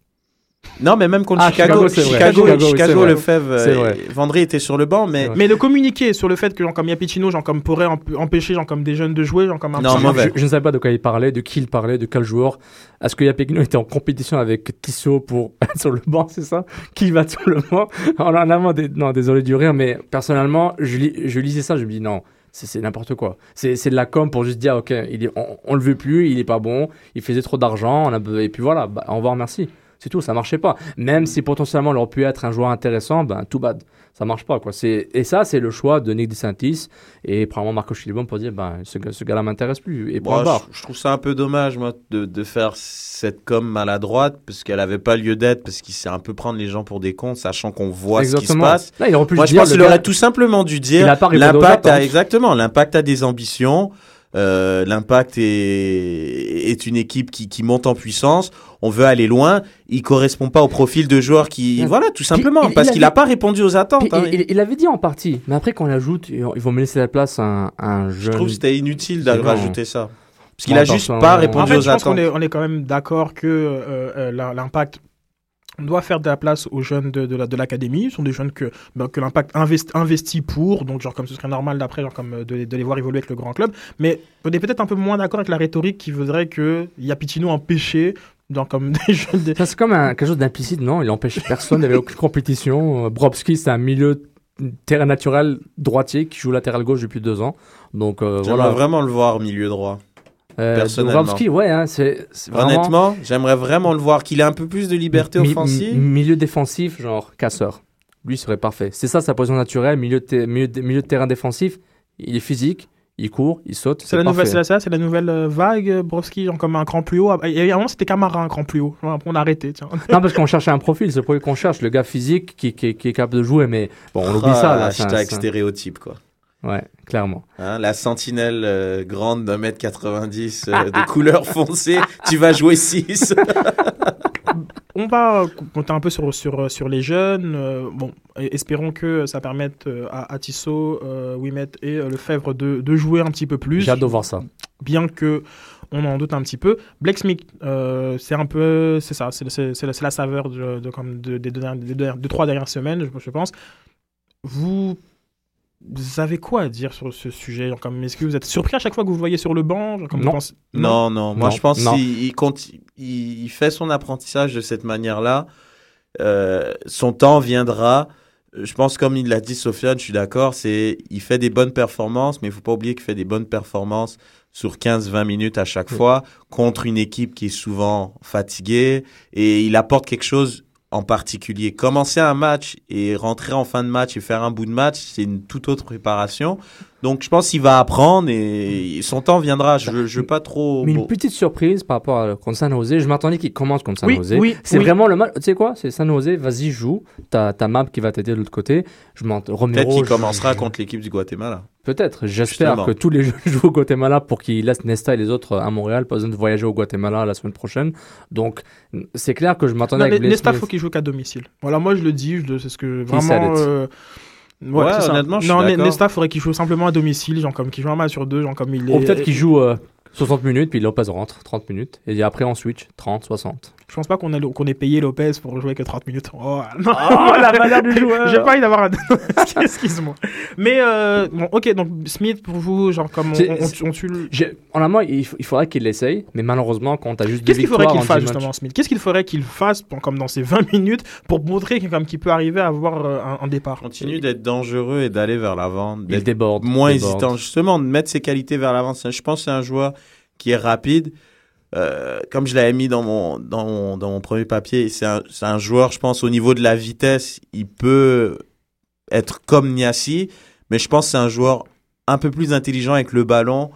Non, mais même contre Ah, Chicago, Chicago. Chicago, Chicago, Chicago. Lefebvre. Vendry était sur le banc, mais. Mais de communiquer sur le fait que genre comme Yapicino genre comme pourrait emp- empêcher genre comme des jeunes de jouer genre comme un Non. Je, je ne savais pas de quoi il parlait, de qui il parlait, de quel joueur. Est-ce que Yapekino était en compétition avec Tissot pour être sur le banc, c'est ça? Qui va sur le banc? En en avant des... Non, désolé du rire, mais personnellement, je, lis- je lisais ça, je me dis non, c'est n'importe quoi. C'est c'est de la com pour juste dire, ok, il est, on, on le veut plus, il est pas bon, il faisait trop d'argent, et puis voilà, bah, au revoir, merci. C'est tout, ça marchait pas. Même si potentiellement il aurait pu être un joueur intéressant, ben tout bad. Ça marche pas, quoi. Et ça, c'est le choix de Nick DeSantis et probablement Marco Chilibon pour dire, ben ce, ce gars-là m'intéresse plus. Et Bon, barre. je, je trouve ça un peu dommage, moi, de, de faire cette com maladroite, parce qu'elle avait pas lieu d'être, parce qu'il sait un peu prendre les gens pour des cons, sachant qu'on voit ce qui se passe. Là, il aurait pu Moi, je dire, pense qu'il aurait tout simplement dû dire l'impact a attentes. exactement l'impact a des ambitions. Euh, l'impact est, est une équipe qui, qui monte en puissance. On veut aller loin. Il correspond pas au profil de joueur qui, voilà, tout simplement, il- parce il qu'il avait- a pas répondu aux attentes. Puis, hein. il, il- avait dit en partie, mais après qu'on l'ajoute, ils vont me laisser la place à un, un Je jeune. trouve que c'était inutile bon. rajouter ça, parce qu'il a juste pas en En répondu fait, aux je pense qu'on attentes. est, on est quand même d'accord que euh, euh, l'impact on doit faire de la place aux jeunes de, de la- de l'académie. Ce sont des jeunes que, ben, que l'impact invest- investit pour, donc genre comme ce serait normal d'après, genre comme euh, de, de les voir évoluer avec le grand club. Mais on est peut-être un peu moins d'accord avec la rhétorique qui voudrait que Yapitino empêcher, genre comme des jeunes. de- Ça, c'est comme un- quelque chose d'implicite, non? Il empêche personne, il n'y avait aucune compétition. Euh, Brobski, c'est un milieu terrain naturel droitier qui joue latéral gauche depuis deux ans. Donc euh, J'aimerais voilà. vraiment le voir milieu droit. Euh, ouais, hein, c'est c'est vraiment. Honnêtement, j'aimerais vraiment le voir, qu'il ait un peu plus de liberté Mi- offensive. mi- milieu défensif, genre casseur. Lui serait parfait. C'est ça sa position naturelle, milieu de, te- milieu de- milieu de terrain défensif. Il est physique, il court, il saute. C'est la nouvelle, c'est parfait. la, ça, c'est la nouvelle euh, vague, euh, Brovski, genre comme un cran plus haut. Il y a un moment, c'était Camara un cran plus haut. Après, on a arrêté, tiens. Non, parce qu'on cherchait un profil, c'est le profil qu'on cherche, le gars physique qui, qui, qui est capable de jouer, mais bon, on oublie Ah, ça là. Hashtag un- stéréotype, quoi. Ouais, clairement. Hein, la sentinelle euh, grande d'un mètre 90 euh, de couleur foncée, tu vas jouer 6. On va compter un peu sur, sur, sur les jeunes. euh, bon, espérons que ça permette euh, à, à Tissot, euh, Wimet et euh, Lefebvre de, de jouer un petit peu plus. J'ai hâte de voir ça. Bien que on en doute un petit peu. Blake Smith, euh, c'est un peu, c'est ça, c'est c'est- c'est la, saveur de, de- comme de- des, deux, des trois dernières semaines, je, je pense. Vous, vous avez quoi à dire sur ce sujet Genre, comme, Est-ce que vous êtes surpris à chaque fois que vous le voyez sur le banc Genre, comme vous Non. pensez- Non, non. Moi, Non, je pense qu'il il, il fait son apprentissage de cette manière-là. Euh, son temps viendra. Je pense, comme il l'a dit, Sofiane, je suis d'accord, c'est il fait des bonnes performances, mais il faut pas oublier qu'il fait des bonnes performances sur 15-20 minutes à chaque Oui. fois contre une équipe qui est souvent fatiguée et il apporte quelque chose en particulier. Commencer un match et rentrer en fin de match et faire un bout de match, c'est une toute autre préparation. Donc, je pense qu'il va apprendre et son temps viendra. Je ne veux pas trop... Mais une petite surprise par rapport à contre San Jose. Je m'attendais qu'il commence contre San Oui, Jose. oui, c'est oui. vraiment le match. Tu sais quoi? C'est San Jose, vas-y, joue. T'as ta map qui va t'aider de l'autre côté. Je m'en. Peut-être qu'il je- commencera contre l'équipe du Guatemala. Peut-être. J'espère que tous les jeux jouent au Guatemala pour qu'ils laissent Nesta et les autres à Montréal, pas besoin de voyager au Guatemala la semaine prochaine. Donc, c'est clair que je m'attendais Blake Nesta, Smith. faut qu'il joue qu'à domicile. Voilà, moi je le dis, je c'est ce que vraiment. Ouais, ça. honnêtement, je suis Non. Nesta, faudrait qu'il joue simplement à domicile, genre comme qu'il joue un match sur deux, genre comme il est. Ou peut-être qu'il joue euh, 60 minutes, puis Lopez rentre 30 minutes. Et après, on switch 30, 60. Je pense pas qu'on ait payé Lopez pour jouer que 30 minutes. Oh, non, la manière du joueur. J'ai pas envie d'avoir un. Excuse-moi. Mais euh, bon, ok, donc Smith pour vous, genre comme on, C'est- on, on- on tue le- J'ai- Honnêtement, il, f- il faudrait qu'il l'essaye, mais malheureusement, quand t'as juste Qu'est-ce qu'il faudrait qu'il en fasse 10 matchs- justement, Smith? Qu'est-ce qu'il faudrait qu'il fasse pour- comme dans ces 20 minutes pour montrer qu'il peut arriver à avoir euh, un, un départ? Continue d'être dangereux et d'aller vers l'avant, Il déborde. moins déborde. hésitant. Justement, de mettre ses qualités vers l'avant. Je pense que c'est un joueur qui est rapide. Euh, comme je l'avais mis dans mon, dans mon, premier papier, c'est un, un joueur, je pense, au niveau de la vitesse, il peut être comme Niassi, mais je pense que c'est un joueur un peu plus intelligent avec le ballon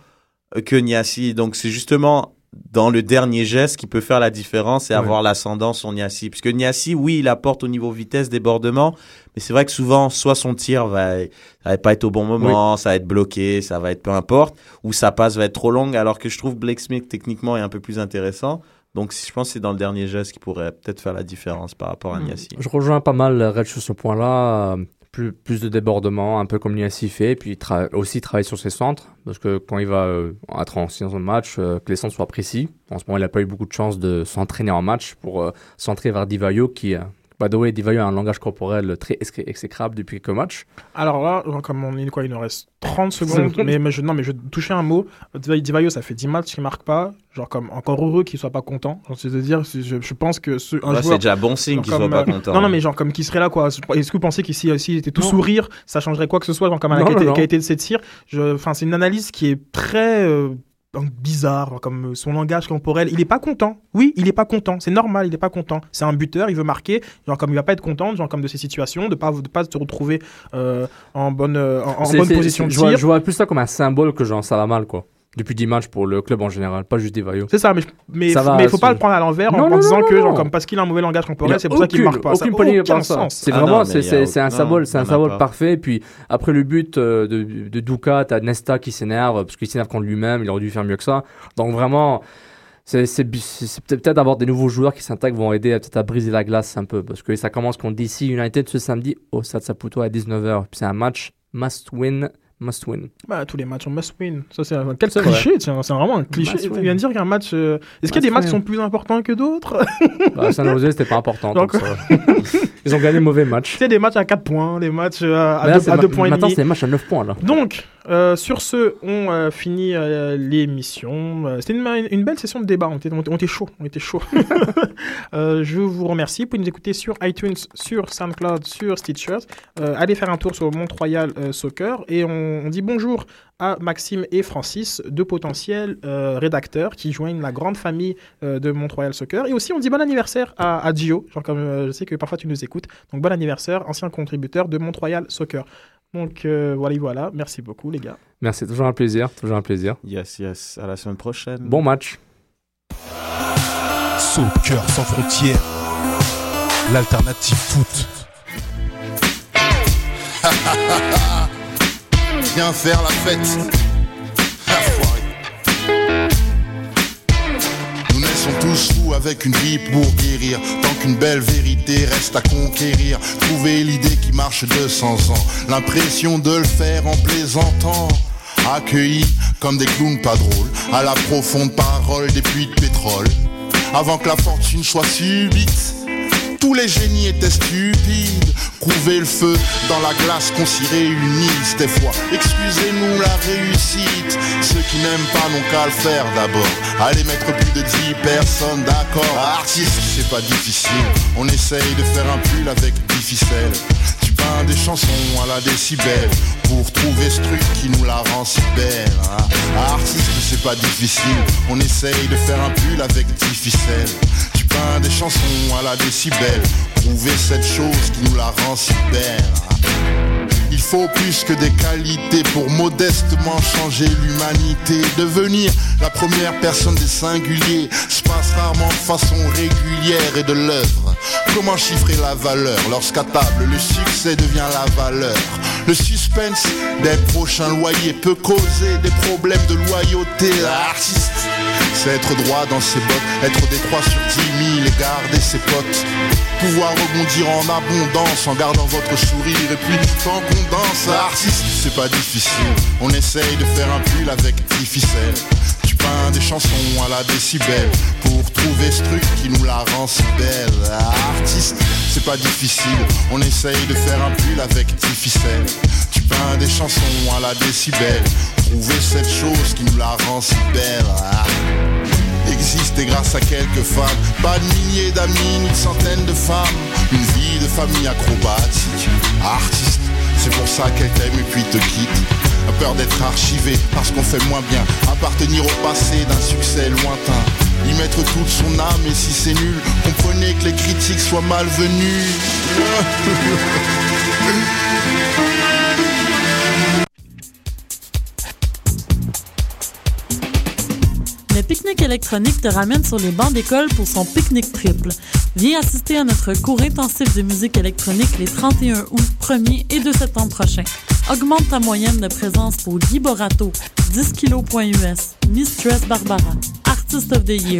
euh, que Niassi. Donc c'est justement dans le dernier geste qui peut faire la différence et Ouais. avoir l'ascendant sur Niassi. Puisque Niassi, oui, il apporte au niveau vitesse, débordement, mais c'est vrai que souvent, soit son tir va, ça va pas être au bon moment, ça va être bloqué, ça va être peu importe, ou sa passe va être trop longue, alors que je trouve Blake Smith techniquement est un peu plus intéressant. Donc je pense que c'est dans le dernier geste qui pourrait peut-être faire la différence par rapport à Mm. Niassi. Je rejoins pas mal Red sur ce point-là. Plus, de débordement, un peu comme Niassi fait, et puis tra- aussi travailler sur ses centres, parce que quand il va euh, être en séance de match, euh, que les centres soient précis. En ce moment, il n'a pas eu beaucoup de chance de s'entraîner en match pour euh, centrer vers Divayo, qui, euh, by the way, Divayo a un langage corporel très exé- exécrable depuis quelques matchs. Alors là, comme on est quoi, il nous reste 30 secondes, mais, mais je, non, mais je vais toucher un mot. Divayo, ça fait 10 matchs qu'il marque pas. Genre, comme encore heureux qu'il soit pas content. C'est-à-dire, je, je pense que ce, un Ouais, c'est déjà bon signe qu'il soit pas euh, content. Non, non, mais genre, comme qui serait là, quoi. Est-ce que vous pensez qu'ici, s'il était tout Non. sourire, ça changerait quoi que ce soit, genre, comme à la Non, qualité, non, non. qualité de ses tirs? Je- Enfin, c'est une analyse qui est très. euh, bizarre comme son langage corporel. Il est pas content. Oui il est pas content. C'est normal il est pas content. C'est un buteur il veut marquer. Genre comme il va pas être content genre comme de ces situations de pas de pas se retrouver euh, en bonne euh, en, bonne position de je vois, tir. je vois plus ça comme un symbole que genre ça va mal, quoi. Depuis 10 matchs pour le club en général, pas juste Divayo. C'est ça, mais, mais, Ça faut- va, mais il faut pas le prendre à l'envers en, Non, en non, disant non, que, non, genre, comme parce qu'il a un mauvais langage corporel, a c'est pour ça qu'il marque pas. Aucune aucun ça. sens. C'est Ah vraiment, c'est un aucun- symbole, c'est un symbole parfait. Et puis après le but euh, de, de Duca, t'as Nesta qui s'énerve parce qu'il s'énerve contre lui-même. Il aurait dû faire mieux que ça. Donc vraiment, c'est peut-être d'avoir des nouveaux joueurs qui s'intègrent vont aider à- peut-être à briser la glace un peu parce que ça commence contre DC United ce samedi au Stade Saputo à 19h. Puis c'est un match must win, must win. Bah, tous les matchs, on must win. Ça, c'est un... Quel C'est cliché, tiens, c'est vraiment un cliché. Win. vient de dire qu'un match. euh, Est-ce qu'il y a des matchs qui sont plus importants que d'autres? Bah, San Jose c'était pas important. Donc- donc ça- Ils ont gagné le mauvais match. Tu sais, des matchs à 4 points, des matchs à Mais là, 2 c'est ma- points et Maintenant demi. c'est des matchs à 9 points là. Donc, euh, sur ce, on euh, finit euh, l'émission. C'était une, belle session de débat. On était, chaud. On était chaud. Je vous remercie. Vous pouvez nous écouter sur iTunes, sur SoundCloud, sur Stitchers. Euh, allez faire un tour sur Mont-Royal Soccer. Et on, dit bonjour à Maxime et Francis, deux potentiels rédacteurs qui joignent la grande famille de Mont-Royal Soccer. Et aussi, on dit bon anniversaire à, Gio. Comme je sais que parfois tu nous écoutes. Donc, bon anniversaire, ancien contributeur de Mont-Royal Soccer. Donc euh, voilà, voilà. Merci beaucoup, les gars. Merci, toujours un plaisir, toujours un plaisir. Yes, yes. À la semaine prochaine. Bon match. Soccer sans frontières, l'alternative foot. Viens faire la fête. Naissons tous fous avec une vie pour guérir. Tant qu'une belle vérité reste à conquérir. Trouver l'idée qui marche de 100 ans. L'impression de le faire en plaisantant. accueillis comme des clowns pas drôles, à la profonde parole des puits de pétrole. Avant que la fortune soit subite, tous les génies étaient stupides. Couver le feu dans la glace qu'on s'y réunisse des fois. Excusez-nous la réussite. Ceux qui n'aiment pas n'ont qu'à le faire d'abord. Allez mettre plus de 10 personnes d'accord. Artiste, c'est pas difficile. On essaye de faire un pull avec 10 ficelles. Tu peins des chansons à la décibel pour trouver ce truc qui nous la rend si belle. hein. Artiste, c'est pas difficile. On essaye de faire un pull avec 10 ficelles. Des chansons à la décibel. Trouver cette chose qui nous la rend si. Il faut plus que des qualités pour modestement changer l'humanité. Devenir la première personne des singuliers se passe rarement de façon régulière et de l'œuvre. Comment chiffrer la valeur lorsqu'à table le succès devient la valeur? Le suspense des prochains loyers peut causer des problèmes de loyauté. L'artiste, c'est être droit dans ses bottes, être des 3 sur 10 000 et garder ses potes. Pouvoir rebondir en abondance en gardant votre sourire et puis tant qu'on danse. Artiste, c'est pas difficile. On essaye de faire un pull avec 10 ficelles. Peins des chansons à la décibel pour trouver ce truc qui nous la rend si belle. Artiste, c'est pas difficile. On essaye de faire un pull avec 10 ficelles. Tu peins des chansons à la décibel. Trouver cette chose qui nous la rend si belle. Existe et grâce à quelques femmes. Pas de milliers d'amis, ni de centaines de femmes. Une vie de famille acrobatique. Artiste, c'est pour ça qu'elle t'aime et puis te quitte. A peur d'être archivé parce qu'on fait moins bien. Appartenir au passé d'un succès lointain. Y mettre toute son âme et si c'est nul, comprenez que les critiques soient malvenues. Le pique-nique électronique te ramène sur les bancs d'école pour son pique-nique triple. Viens assister à notre cours intensif de musique électronique les 31 août, 1er et 2 septembre prochains. Augmente ta moyenne de présence pour Guy Borato, 10 kg.us, Mistress Barbara, Artist of the Year,